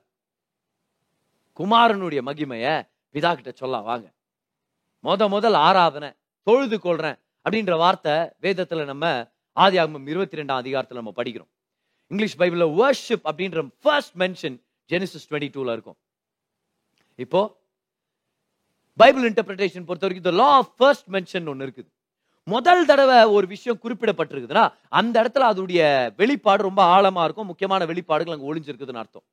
குமாரனுடைய மகிமைய பிதா கிட்ட சொல்ல வாங்க. முத முதல் ஆராதனை தொழுது கொள்றேன் அப்படின்ற வார்த்தை வேதத்துல நம்ம ஆதி ஆகமம் இருபத்தி ரெண்டாம் அதிகாரத்தில் நம்ம படிக்கிறோம். இங்கிலீஷ் பைபிளில் வர்ஷிப் அப்படின்ற ஃபர்ஸ்ட் மென்ஷன் ஜெனிசிஸ் டுவெண்ட்டி டூல இருக்கும். இப்போ பைபிள் இன்டர்பிரிட்டேஷன் பொறுத்த வரைக்கும் the law of first mention இருக்குது. முதல் தடவை ஒரு விஷயம் குறிப்பிடப்பட்டிருக்குதுன்னா அந்த இடத்துல அதோடைய வெளிப்பாடு ரொம்ப ஆழமாக இருக்கும். முக்கியமான வெளிப்பாடுகள் அங்கே ஒளிஞ்சிருக்குதுன்னு அர்த்தம்.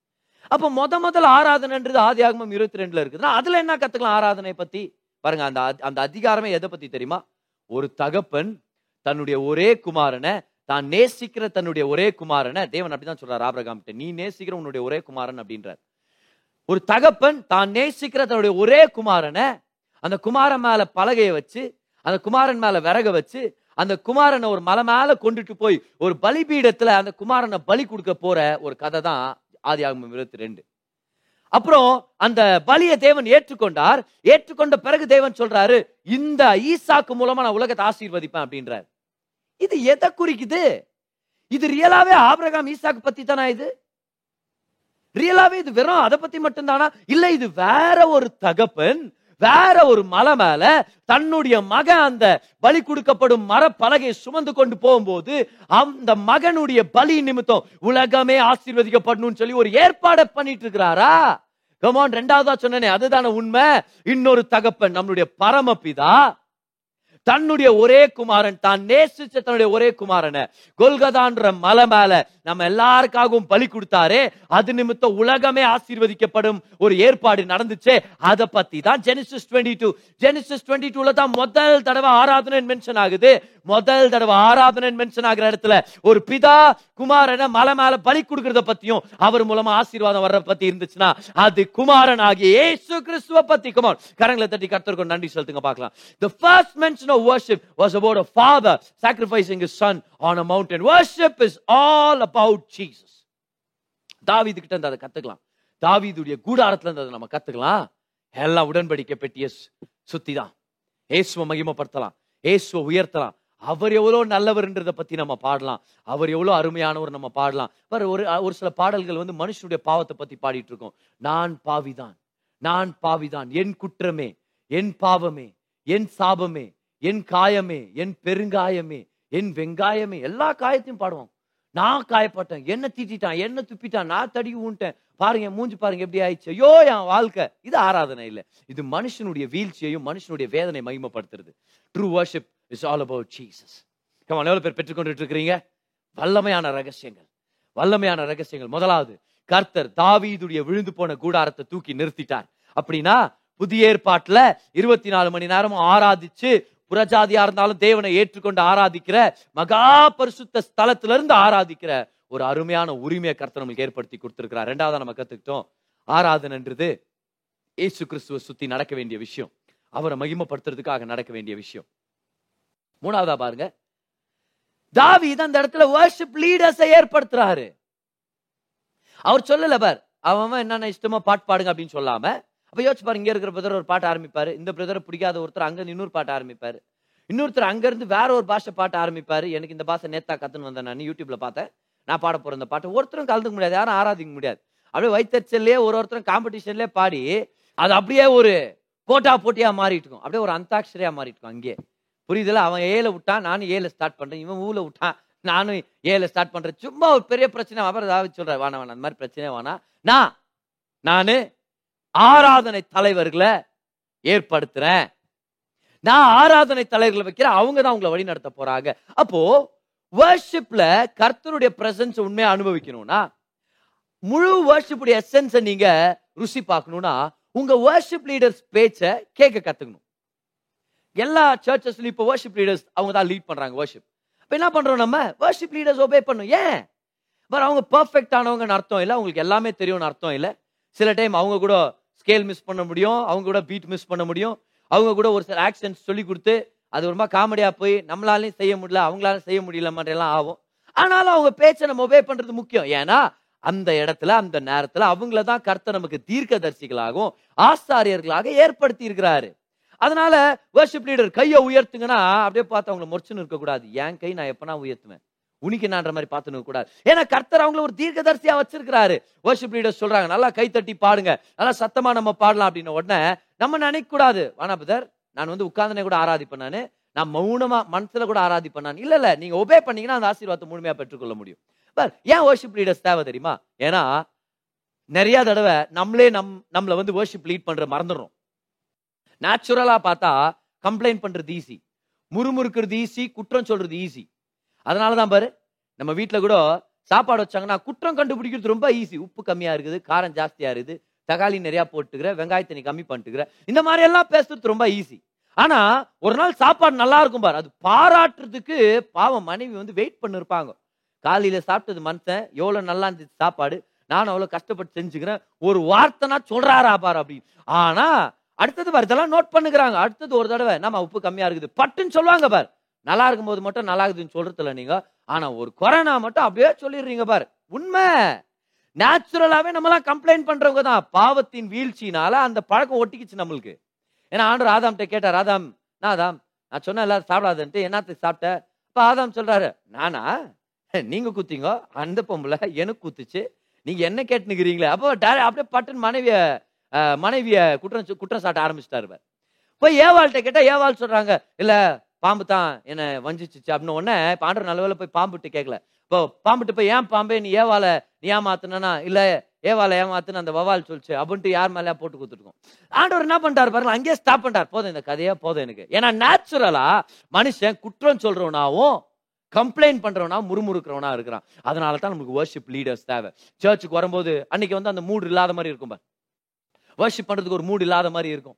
அப்போ முத முதல் ஆராதனைன்றது ஆதி ஆகமம் இருபத்தி ரெண்டுல இருக்குதுன்னா அதுல என்ன கத்துக்கலாம் ஆராதனை பத்தி? பாருங்க அந்த அந்த அதிகாரமே எதை பத்தி தெரியுமா? ஒரு தகப்பன் தன்னுடைய ஒரே குமாரனை தான் நேசிக்கிற தன்னுடைய ஒரே குமாரனை தேவன் அப்படிதான் சொல்றாரு ஆபிரகாம் நீ நேசிக்கிற உன்னுடைய ஒரே குமாரன் அப்படின்றார். ஒரு தகப்பன் தான் நேசிக்கிற தன்னுடைய ஒரே குமாரனை அந்த குமாரன் மேல பலகையை வச்சு அந்த குமாரன் மேல விறக வச்சு அந்த குமாரனை ஒரு மலை மேல கொண்டுட்டு போய் ஒரு பலிபீடத்துல அந்த குமாரனை பலி கொடுக்க போற ஒரு கதை தான் ஆதியாகமம் இருபத்தி ரெண்டு. அப்புறம் அந்த பலியை தேவன் ஏற்றுக்கொண்டார். ஏற்றுக்கொண்ட பிறகு தேவன் சொல்றாரு இந்த ஈசாக்கு மூலமா நான் உலகத்தை ஆசீர்வதிப்பேன் அப்படின்றார். இது எதை குறிக்குது? இது ரியலாவே ஆபிரகாம் ஈசாக்கு பத்தி தானா இது? ரியலாவே இது வெறும் அதை பத்தி மட்டும்தானா? இல்ல இது வேற ஒரு தகப்பன் வேற ஒரு மலை மேல தன்னுடைய மகன் அந்த பலி கொடுக்கப்படும் மரப்பலகை சுமந்து கொண்டு போகும்போது அந்த மகனுடைய பலி நிமித்தம் உலகமே ஆசீர்வதிக்கப்படணும்னு சொல்லி ஒரு ஏற்பாடை பண்ணிட்டு இருக்கிறாரா கமான் ரெண்டாவதா சொன்னனே அதுதானே உண்மை. இன்னொரு தகப்பன் நம்மளுடைய பரமபிதா தன்னுடைய ஒரே குமாரன் தான் நேசிச்ச தன்னுடைய ஒரே குமாரனை. கொல்கதான்ற மலை மேல நம்ம எல்லாருக்காகவும் பலி கொடுத்தாரே அது நிமித்தம் உலகமே ஆசீர்வதிக்கப்படும் ஒரு ஏற்பாடு நடந்துச்சே. அதை பத்தி தான் Genesis twenty two Genesis twenty டூல தான் முதல் தடவை ஆராதனை மென்ஷன் ஆகுது. முதல் தடவை ஆராதனை மென்ஷன் ஆகிற இடத்துல ஒரு பிதா குமாரனை மலை மேல பலி கொடுக்கறத பத்தியும் அவர் மூலமா ஆசீர்வாதம் வர்ற பத்தி இருந்துச்சுன்னா அது குமாரன் ஆகிய ஏசு கிறிஸ்துவ பத்தி. குமார் கரங்களை தட்டி கர்த்தருக்கு நன்றி செலுத்துங்க பார்க்கலாம். The first mention of worship was about a father sacrificing his son on a mountain. Worship is all about jesus. தாவிது கிட்ட இருந்து அதை கத்துக்கலாம். தாவிதுடைய கூடாரத்துல இருந்து அதை நம்ம கத்துக்கலாம். எல்லாம் உடன்படிக்கை பெட்டிய சுத்தி தான் ஏசுவ மகிமப்படுத்தலாம். ஏசுவ உயர்த்தலாம். அவர் எவ்வளோ நல்லவர்ன்றதை பத்தி நம்ம பாடலாம். அவர் எவ்வளோ அருமையானவர் நம்ம பாடலாம். பாரு ஒரு ஒரு சில பாடல்கள் வந்து மனுஷனுடைய பாவத்தை பத்தி பாடிட்டு இருக்கோம். நான் பாவிதான். நான் பாவிதான். என் குற்றமே என் பாவமே என் சாபமே. என் காயமே என் பெருங்காயமே என் வெங்காயமே எல்லா காயத்தையும் பாடுவான். நான் காயப்பட்டேன் என்ன தீட்டிட்டான் என்ன துப்பிட்டான் நான் தடி ஊன்ட்டேன். பாருங்க மூஞ்சி பாருங்க எப்படி ஆயிடுச்சு. ஐயோ என் வாழ்க்கை. இது ஆராதனை இல்லை. இது மனுஷனுடைய வீழ்ச்சியையும் மனுஷனுடைய வேதனை மகிமப்படுத்துறது. True worship is all about Jesus come on எவ்வளவு பேர் பெற்றுக்கொண்டுட்டு இருக்கிறீங்க வல்லமையான ரகசியங்கள். வல்லமையான ரகசியங்கள். முதலாவது கர்த்தர் தாவீதுடைய விழுந்து போன கூடாரத்தை தூக்கி நிறுத்திட்டார். அப்படின்னா புதிய ஏற்பாட்டுல இருபத்தி நாலு மணி நேரமும் ஆராதிச்சு புறஜாதியா இருந்தாலும் தேவனை ஏற்றுக்கொண்டு ஆராதிக்கிற மகா பரிசுத்த ஸ்தலத்துல இருந்து ஆராதிக்கிற ஒரு அருமையான உரிமையை கருத்தை நம்மளுக்கு ஏற்படுத்தி கொடுத்துருக்கிறார். ரெண்டாவது நம்ம கத்துக்கிட்டோம். ஆராதனைன்றது ஏசு கிறிஸ்துவை சுத்தி நடக்க வேண்டிய விஷயம். அவரை மகிமப்படுத்துறதுக்காக நடக்க வேண்டிய விஷயம். மூணாவதா பாருங்க. தாவீது அந்த இடத்துல வர்ஷிப் லீடர்ஸை ஏற்படுத்துறாரு. அவர் சொல்லல பார். அவன் அவன் என்னென்ன இஷ்டமா பாட்டு பாடுங்க அப்படின்னு சொல்லாம அப்போ யோசிச்சு பாருங்க இங்கே இருக்கிற பிரதர் ஒரு பாட்டு ஆரம்பிப்பார். இந்த பிரதரை பிடிக்காத ஒருத்தர் அங்கேருந்து இன்னொரு பாட்டு ஆரம்பிப்பாரு. இன்னொருத்தர் அங்கேருந்து வேற ஒரு பாஷை பாட்டு ஆரம்பிப்பார். எனக்கு இந்த பாஷை நேத்தா கத்துன்னு வந்தேன் நான். யூடியூப்ல பார்த்தேன். நான் பாட போறேன் இந்த பாட்டு. ஒருத்தரும் கலந்துக்க முடியாது யாரும் ஆராதிக்க முடியாது. அப்படியே வைத்தறிச்சல்லே ஒரு ஒருத்தரும் காம்படிஷன்லயே பாடி அது அப்படியே ஒரு போட்டா போட்டியாக மாறிட்டு இருக்கும். அப்படியே ஒரு அந்தாட்சரியாக மாறிட்டு இருக்கும் அங்கேயே. புரியுதுல? அவன் ஏழை விட்டான் நானும் ஏழை ஸ்டார்ட் பண்ணுறேன் இவன் ஊல விட்டான் நானும் ஏழை ஸ்டார்ட் பண்ணுறேன் சும்மா ஒரு பெரிய பிரச்சனை அப்புறம் ஏதாவது சொல்கிறேன் வேணாம் வேணாம் அந்த மாதிரி பிரச்சனை வேணாம் நான் நான் ஆராதனை தலைவர்களை ஏற்படுத்துறேன். நான் ஆராதனை தலைவர்களை வைக்கிறேன் அவங்க தான் உங்களை வழி நடத்த போறாங்க. அப்போ வர்ஷிப்ல கர்த்தருடைய பிரசன்ஸ் உண்மையா அனுபவிக்கணும்னா முழு வர்ஷிப்புடைய எசன்ஸை நீங்க ருசி பார்க்கணும்னா உங்க வர்ஷிப் லீடர்ஸ் பேச்ச கேட்க கத்துக்கணும். எல்லா சர்ச்சஸ்லயும் இப்போ வர்ஷிப் லீடர்ஸ் அவங்க தான் லீட் பண்றாங்க வர்ஷிப் இப்போ என்ன பண்றோம் நம்ம? வர்ஷிப் லீடர்ஸ் ஒபே பண்ணும் ஏன்? பட் அவங்க பர்ஃபெக்ட் ஆனவங்கன்னு அர்த்தம் இல்லை. அவங்களுக்கு எல்லாமே தெரியும்னு அர்த்தம் இல்லை. சில டைம் அவங்க கூட ஸ்கேல் மிஸ் பண்ண முடியும் அவங்க கூட பீட் மிஸ் பண்ண முடியும். அவங்க கூட ஒரு சில ஆக்ஷன்ஸ் சொல்லி கொடுத்து அது ரொம்ப காமெடியாக போய் நம்மளாலையும் செய்ய முடியல அவங்களால செய்ய முடியல மாதிரிலாம் ஆகும். ஆனாலும் அவங்க பேச்சை நம்ம ஒபே பண்ணுறது முக்கியம். ஏன்னா அந்த இடத்துல அந்த நேரத்தில் அவங்கள தான் கர்த்தர் நமக்கு தீர்க்கதரிசிகளாகவும் ஆசாரியர்களாக ஏற்படுத்தி இருக்கிறாரு. அதனால வர்ஷிப் லீடர் கையை உயர்த்துங்கன்னா அப்படியே பார்த்து அவங்கள முறைச்சுன்னு இருக்கக்கூடாது. என் கை நான் எப்பனா உயர்த்துவேன்? உனிக்கு நான்ற மாதிரி பார்த்துன்னு கூடாது ஏன்னா கர்த்தர் அவங்கள ஒரு தீர்க்கதரிசியா வச்சிருக்கிறாரு. வர்ஷிப் லீடர் சொல்றாங்க நல்லா கை தட்டி பாடுங்க. நல்லா சத்தமா நம்ம பாடலாம் அப்படின்னு உடனே நம்ம நினைக்க கூடாது ஆனா நான் வந்து உட்கார்ந்தனே கூட ஆராதிப்பேன் நானு. நான் மௌனமா மனசுல கூட ஆராதிப்பேன் நான். இல்ல இல்ல. நீங்க ஒபே பண்ணீங்கன்னா அந்த ஆசீர்வாதத்தை முழுமையா பெற்றுக்கொள்ள முடியும். பட் ஏன் வர்ஷிப் லீடர்ஸ் தேவை தெரியுமா? ஏன்னா நிறைய தடவை நம்மளே நம் நம்மளை வந்து வர்ஷிப் லீட் பண்ற மறந்துடுறோம். நேச்சுரலா பார்த்தா கம்ப்ளைண்ட் பண்றது ஈஸி முறுமுறுக்கிறது ஈஸி குற்றம் சொல்றது ஈஸி அதனால தான் பாரு நம்ம வீட்டில் கூட சாப்பாடு வச்சாங்கன்னா குற்றம் கண்டுபிடிக்கிறது ரொம்ப ஈஸி உப்பு கம்மியாக இருக்குது காரம் ஜாஸ்தியாக இருக்குது தக்காளி நிறையா போட்டுக்கிற வெங்காயத்தை நீ கம்மி பண்ணிட்டுக்கிற. இந்த மாதிரி எல்லாம் பேசுறது ரொம்ப ஈஸி ஆனா ஒரு நாள் சாப்பாடு நல்லா இருக்கும் பாரு. அது பாராட்டுறதுக்கு பாவம் மனைவி வந்து வெயிட் பண்ணிருப்பாங்க. காலையில சாப்பிட்டது மனுஷன் எவ்வளவு நல்லா இருந்துச்சு சாப்பாடு நானும் அவ்வளவு கஷ்டப்பட்டு செஞ்சுக்கிறேன் ஒரு வார்த்தைனா சொல்றாரா பாரு அப்படின்னு. ஆனா அடுத்தது பாரு இதெல்லாம் நோட் பண்ணுக்கிறாங்க அடுத்தது ஒரு தடவை நம்ம உப்பு கம்மியா இருக்குது? பட்டுன்னு சொல்லுவாங்க பாரு. நல்லா இருக்கும் போது மட்டும் நல்லா இருக்குதுன்னு சொல்றதுல நீங்க ஆனா ஒரு கொரோனா மட்டும் அப்படியே சொல்லிடுறீங்க பாரு. உண்மை. நேச்சுரலாவே நம்மளாம் கம்ப்ளைண்ட் பண்றவங்க தான். பாவத்தின் வீழ்ச்சினால அந்த பழக்கம் ஒட்டிக்கிச்சு நம்மளுக்கு. ஏன்னா ஆண்டர் ஆதாம்கிட்ட கேட்டார் ஆதாம் நான் ஆதாம்? நான் சொன்னேன் எல்லாரும் சாப்பிடாதுன்ட்டு என்னத்துக்கு சாப்பிட்ட? அப்ப ஆதாம் சொல்றாரு நானா? நீங்க குத்திங்க. அந்த பொம்பளை எனக்கு குத்துச்சு. நீங்க என்ன கேட்டுனுக்கிறீங்களே? அப்போ டேரக்ட் அப்படியே பட்டன் மனைவிய மனைவிய குற்றம் குற்றம் சாட்ட ஆரம்பிச்சிட்டாரு போய் ஏவாள்கிட்ட கேட்டா ஏவாள் சொல்றாங்க இல்ல பாம்பு தான் என்னை வஞ்சிச்சிச்சு. அப்படின்னு உடனே இப்ப ஆண்டவர் நல்லவேளை போய் பாம்புட்டு கேட்கல. இப்போ பாம்புட்டு போய் ஏன் பாம்பே நீ ஏவால நீ ஏமாத்தினா இல்லை ஏவால ஏமாத்துன்னு அந்த வவால் சொல்லிச்சு. அப்படின்ட்டு யார் மேலேயா போட்டு கொடுத்துருக்கோம் ஆண்டவர் என்ன பண்ணிட்டாரு பாருங்க அங்கேயே ஸ்டாப் பண்ணிட்டார் போதும் இந்த கதையே போதும் எனக்கு. ஏன்னா நேச்சுரலா மனுஷன் குற்றம் சொல்றவனாவும் கம்ப்ளைண்ட் பண்றவனா முறுமுறுக்கிறவனா இருக்கிறான். அதனால தான் நமக்கு வர்ஷிப் லீடர்ஸ் தேவை. சர்ச்சுக்கு வரும்போது அன்னைக்கு வந்து அந்த மூடு இல்லாத மாதிரி இருக்கும் பார். வர்ஷிப் பண்றதுக்கு ஒரு மூடு இல்லாத மாதிரி இருக்கும்.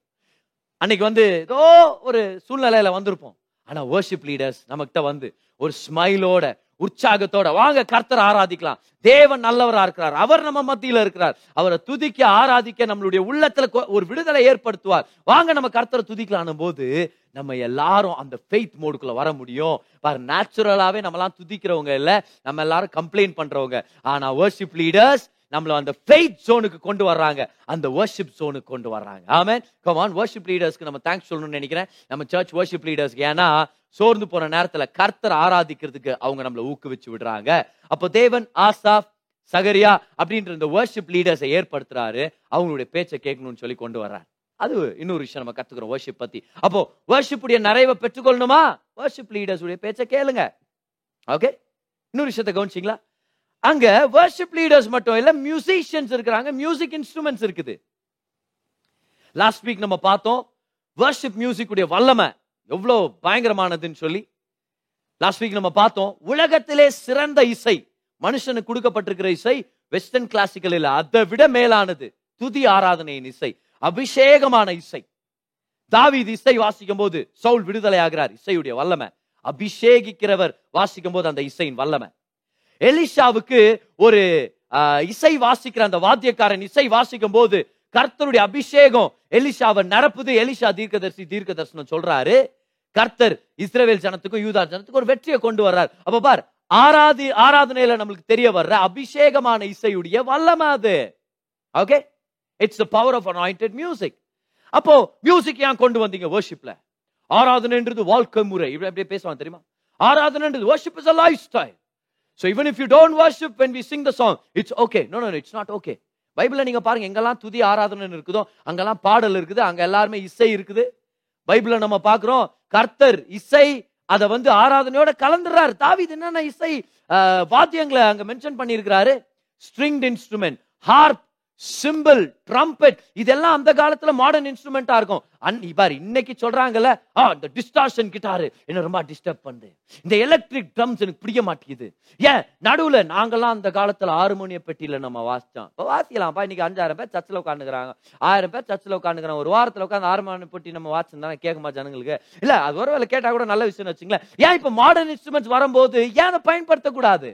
அன்னைக்கு வந்து ஏதோ ஒரு சூழ்நிலையில வந்திருப்போம். ஆனா வர்ஷிப் லீடர்ஸ் நம்மகிட்ட வந்து ஒரு ஸ்மைலோட உற்சாகத்தோட வாங்க கர்த்தர் ஆராதிக்கலாம். தேவன் நல்லவரா இருக்கிறார். அவர் நம்ம மத்தியில் இருக்கிறார். அவரை துதிக்க ஆராதிக்க நம்மளுடைய உள்ளத்துல ஒரு விடுதலை ஏற்படுத்துவார். வாங்க நம்ம கர்த்தரை துதிக்கலாம்னும் போது நம்ம எல்லாரும் அந்த ஃபெய்த் மோடுக்குள்ள வர முடியும். பாரு நேச்சுரலாவே நம்மலாம் துதிக்கிறவங்க இல்ல. நம்ம எல்லாரும் கம்ப்ளைண்ட் பண்றவங்க. ஆனா வர்ஷிப் லீடர்ஸ் நம்மள அந்த ஃபெய்த் ஜோனுக்கு கொண்டு வர்றாங்க. அந்த வர்ஷிப் ஜோனுக்கு கொண்டு வர்றாங்க. ஆமே கமான் வர்ஷிப் லீடர்ஸ்க்கு நம்ம தேங்க்ஸ் சொல்லணும்னு நினைக்கிறேன். நம்ம சர்ச் வர்ஷிப் லீடர்ஸ்க்கு ஏன்னா சோர்ந்து போற நேரத்துல கர்த்தர் ஆராதிக்கிறதுக்கு அவங்க நம்மள ஊக்குவிச்சு விடுறாங்க. அப்போ தேவன் ஆசாப் சகரியா அப்படின்ற இந்த வர்ஷிப் லீடர்ஸை ஏற்படுத்துறாரு. அவங்களுடைய பேச்சை கேட்கணும்னு சொல்லி கொண்டு வர்றாரு. அது இன்னொரு விஷயம் நம்ம கத்துக்கிறோம் ஒர்ஷிப் பத்தி. அப்போ worship உடைய நிறைவை பெற்றுக்கொள்ளணுமா? வர்ஷிப் லீடர்ஸ் உடைய பேச்சை கேளுங்க. ஓகே இன்னொரு விஷயத்தை கவனிச்சிங்களா? அங்க வர்ஷிப் லீடர்ஸ் மட்டும் இல்ல மியூசிஷியன்ஸ் இருக்கிறாங்க மியூசிக் இன்ஸ்ட்ருமெண்ட்ஸ் இருக்குது. லாஸ்ட் வீக் நம்ம பார்த்தோம் வர்ஷிப் மியூசிக் உடைய வல்லமை எவ்வளவு பயங்கரமானதுன்னு சொல்லி. லாஸ்ட் வீக் நம்ம பார்த்தோம் உலகத்திலே சிறந்த இசை மனுஷனுக்கு கொடுக்கப்பட்டிருக்கிற இசை வெஸ்டர்ன் கிளாசிக்கல் இல்ல அதை விட மேலானது துதி ஆராதனையின் இசை அபிஷேகமான இசை. தாவீது இசை வாசிக்கும் போது சவுல் விடுதலை ஆகிறார் இசையுடைய வல்லமை. அபிஷேகிக்கிறவர் வாசிக்கும் போது அந்த இசையின் வல்லமை. எலிஷாவுக்கு ஒரு இசை வாசிக்கிற அந்த வாத்தியக்காரன் இசை வாசிக்கும் போது கர்த்தருடைய அபிஷேகம் எலிஷாவை நிரப்புது. எலிஷா தீர்க்கதரிசி தீர்க்க தரிசனம் சொல்றாரு. கர்த்தர் இஸ்ரவேல் ஜனத்துக்கும் யூதா ஜனத்துக்கும் ஒரு வெற்றியை கொண்டு வர்றார். அப்ப பார் ஆராதி ஆராதனையில நம்மளுக்கு தெரிய வர்ற அபிஷேகமான இசையுடைய வல்லமை அது. Okay it's the power of anointed music அப்போ மியூசிக் ஏன் கொண்டு வந்தீங்க worshipல? ஆராதனைன்றது வாழ்க்கை முறை. இப்படி அப்படியே பேசுவாங்க தெரியுமா? ஆராதனைன்றது worship is a lifestyle so even if you don't worship when we sing the song it's okay no no it's not okay பைபிள்ல நீங்க பாருங்க எங்கெல்லாம் துதி ஆராதனை இருக்குதோ அங்கெல்லாம் பாடல் இருக்குது அங்க எல்லாருமே இசை இருக்குது. பைபிளில் நம்ம பார்க்குறோம் கர்த்தர் இசை அதை வந்து ஆராதனையோட கலந்துடுறாரு தாவித் என்னென்ன இசை வாத்தியங்களை அங்க மென்ஷன் பண்ணியிருக்கிறாரு? Stringed instrument harp cymbal trumpet இதெல்லாம் அந்த காலத்துல மாடர்ன் இன்ஸ்ட்ருமெண்டா இருக்கும். அன் பாரு இன்னைக்கு சொல்றாங்கல்ல ஆ இந்த டிஸ்டார்ஷன் கிட்டாரு என்ன ரொம்ப டிஸ்டர்ப் பண்ணுது. இந்த எலக்ட்ரிக் ட்ரம்ஸ் எனக்கு பிடிக்க மாட்டேங்குது. ஏன்? நடுவுல நாங்கெல்லாம் அந்த காலத்துல ஹார்மோனிய பெட்டியில நம்ம வாசிச்சோம். இப்போ வாசிக்கலாம்ப்பா இன்னைக்கு அஞ்சாயிரம் பேர் சர்ச்சில் உட்காந்துக்கிறாங்க ஆயிரம் பேர் சர்ச்சில் உட்காந்துக்கிறாங்க ஒரு வாரத்துல உட்காந்து ஹார்மோனிய பெட்டி நம்ம வாசிச்சிருந்தா கேட்குமா ஜனங்களுக்கு? இல்ல அது ஒருவேளை கேட்டா கூட நல்ல விஷயம்னு வச்சுங்களேன். ஏன் இப்ப மாடர்ன் இன்ஸ்ட்ருமெண்ட்ஸ் வரும்போது ஏன் அதை பயன்படுத்தக்கூடாது?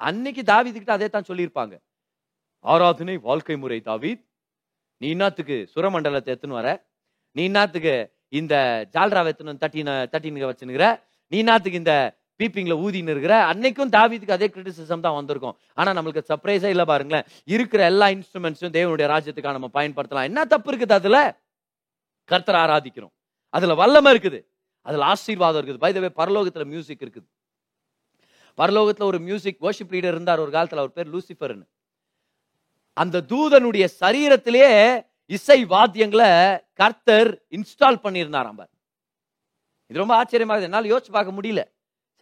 அன்னைக்கு தாவிதுக்கிட்ட அதே தான் சொல்லியிருப்பாங்க. ஆராதனை வாழ்க்கை முறை தாவீத். நீ இன்னாத்துக்கு சுரமண்டலத்தை எத்துன்னு வர. நீ இன்னாத்துக்கு இந்த ஜால்ராவை எத்துன்னு தட்டின தட்டினுங்க வச்சுனுங்கிற நீ இன்னாத்துக்கு இந்த பீப்பிங்ல ஊதின்னு இருக்கிற. அன்னைக்கும் தாவீதுக்கு அதே கிரிட்டிசிசம் தான் வந்திருக்கும். ஆனா நம்மளுக்கு சர்ப்ரைஸே இல்ல பாருங்களேன். இருக்கிற எல்லா இன்ஸ்ட்ருமெண்ட்ஸும் தேவனுடைய ராஜ்யத்துக்காக நம்ம பயன்படுத்தலாம். என்ன தப்பு இருக்குது அதுல? கர்த்தரை ஆராதிக்கிறோம். அதுல வல்லமை இருக்குது. அதுல ஆசீர்வாதம் இருக்குது. பை பரலோகத்துல மியூசிக் இருக்குது. பரலோகத்துல ஒரு மியூசிக் worship லீடர் இருந்தார். ஒரு காலத்துல அவர் பேர் லூசிஃபர்னு. அந்த தூதனுடைய சரீரத்திலேயே இசை வாத்தியங்களை கர்த்தர் இன்ஸ்டால் பண்ணியிருந்தாராம் பார். இது ரொம்ப ஆச்சரியமாக என்னால் யோசிச்சு பார்க்க முடியல.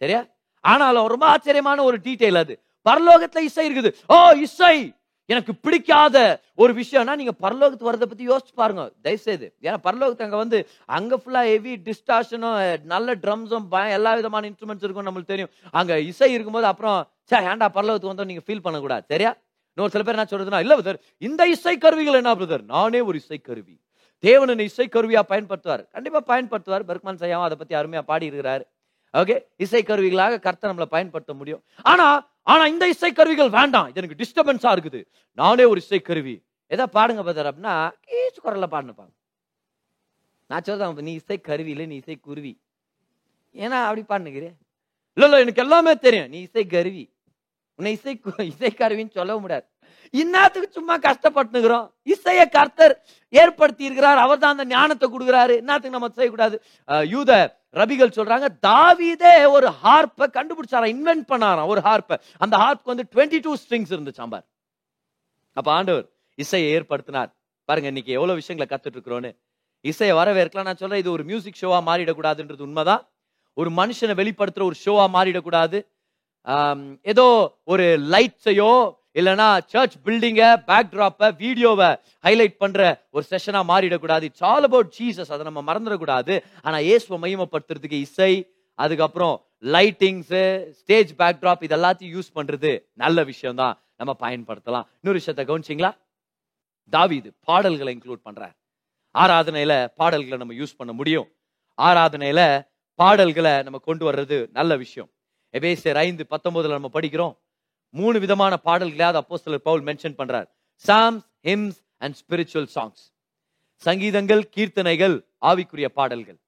சரியா? ஆனாலும் ரொம்ப ஆச்சரியமான ஒரு டீட்டெயில் அது. பரலோகத்துல இசை இருக்குது. ஓ இசை! எனக்கு பிடிக்காத ஒரு விஷயம்னா நீங்க பரலோகத்து வரதை பத்தி யோசிச்சு பாருங்க. தயவுசெய்து. ஏன்னா பரலோகத்து அங்க வந்து அங்க ஃபுல்லா ஹெவி டிஸ்டாஷனும் நல்ல ட்ரம்ஸும் எல்லா விதமான இன்ஸ்ட்ருமெண்ட்ஸ் இருக்கும் நம்மளுக்கு தெரியும். அங்க இசை இருக்கும்போது அப்புறம் சே ஏண்டா பரலோகத்துக்கு வந்தோம் நீங்க ஃபீல் பண்ணக்கூடாது. சரியா? இன்னொரு சில பேர் என்ன சொல்றதுன்னா இல்ல பிரதர் இந்த இசை கருவிகள் என்ன பிரதர் நானே ஒரு இசை கருவி தேவன் இசை கருவியா பயன்படுத்துவார். கண்டிப்பா பயன்படுத்துவார். பெர்க்மான் சையாவும் அதை பத்தி அருமையா பாடிருக்கிறாரு ஓகே? இசை கருவிகளாக கர்த்தர் நம்மளை பயன்படுத்த முடியும். ஆனா ஆனா இந்த இசை கருவிகள் வேண்டாம். இது எனக்கு டிஸ்டர்பன்ஸா இருக்குது. நானே ஒரு இசை கருவி எதா பாடுங்க பிரதர் அப்படின்னா கீச்சு குரல்ல பாடுனுப்பாங்க. நான் சொல்றேன் நீ இசை கருவி இல்லை நீ இசை குருவி ஏன்னா அப்படி பாடுனுக்கிறேன் இல்ல இல்ல எனக்கு எல்லாமே தெரியும். நீ இசை கருவி உன்னை இசை இசைக்கருவின்னு சொல்ல முடியாது இன்னாத்துக்கு சும்மா கஷ்டப்பட்டுக்கிறோம் இசைய கர்த்தர் ஏற்படுத்தி இருக்கிறார் அவர் தான் அந்த ஞானத்தை கொடுக்குறாரு. என்னத்துக்கு நம்ம செய்யக்கூடாது. யூத ரபிகள் சொல்றாங்க தாவிதே ஒரு ஹார்ப்பை கண்டுபிடிச்சாரா இன்வென்ட் பண்ணாராம் ஒரு ஹார்ப்பை. அந்த ஹார்ப்க்கு வந்து 22 டூ ஸ்ட்ரிங்ஸ் இருந்துச்சாம் பார் அப்ப ஆண்டவர் இசையை ஏற்படுத்தினார். பாருங்க இன்னைக்கு எவ்வளவு விஷயங்களை கத்துட்டு இருக்கிறோன்னு இசையை வரவேற்கலாம். நான் சொல்றேன் இது ஒரு மியூசிக் ஷோவா மாறிடக்கூடாதுன்றது உண்மைதான். ஒரு மனுஷனை வெளிப்படுத்துற ஒரு ஷோவா மாறிடக்கூடாது. ஏதோ ஒரு லைட்ஸையோ இல்லைன்னா சர்ச் பில்டிங்கை பேக்ட்ராப்பை வீடியோவை ஹைலைட் பண்ணுற ஒரு செஷனாக மாறிடக்கூடாது. இட்ஸ் ஆல் அபவுட் ஜீசஸ் அதை நம்ம மறந்துடக்கூடாது. ஆனால் இயேசுவை மையமப்படுத்துறதுக்கு இசை அதுக்கப்புறம் லைட்டிங்ஸு ஸ்டேஜ் பேக்ட்ராப் இது எல்லாத்தையும் யூஸ் பண்ணுறது நல்ல விஷயம் தான் நம்ம பயன்படுத்தலாம். இன்னொரு விஷயத்தை கவனிச்சிங்களா? தாவிது பாடல்களை இன்க்ளூட் பண்ணுறார் ஆராதனையில் பாடல்களை நம்ம யூஸ் பண்ண முடியும். ஆராதனையில் பாடல்களை நம்ம கொண்டு வர்றது நல்ல விஷயம். எபேசியர் ஐந்து பத்தொன்பதுல நம்ம படிக்கிறோம். மூணு விதமான பாடல்களாவது அப்போஸ்தலர் பவுல் மென்ஷன் பண்றார். Psalms hymns and spiritual songs சங்கீதங்கள் கீர்த்தனைகள் ஆவிக்குரிய பாடல்கள்.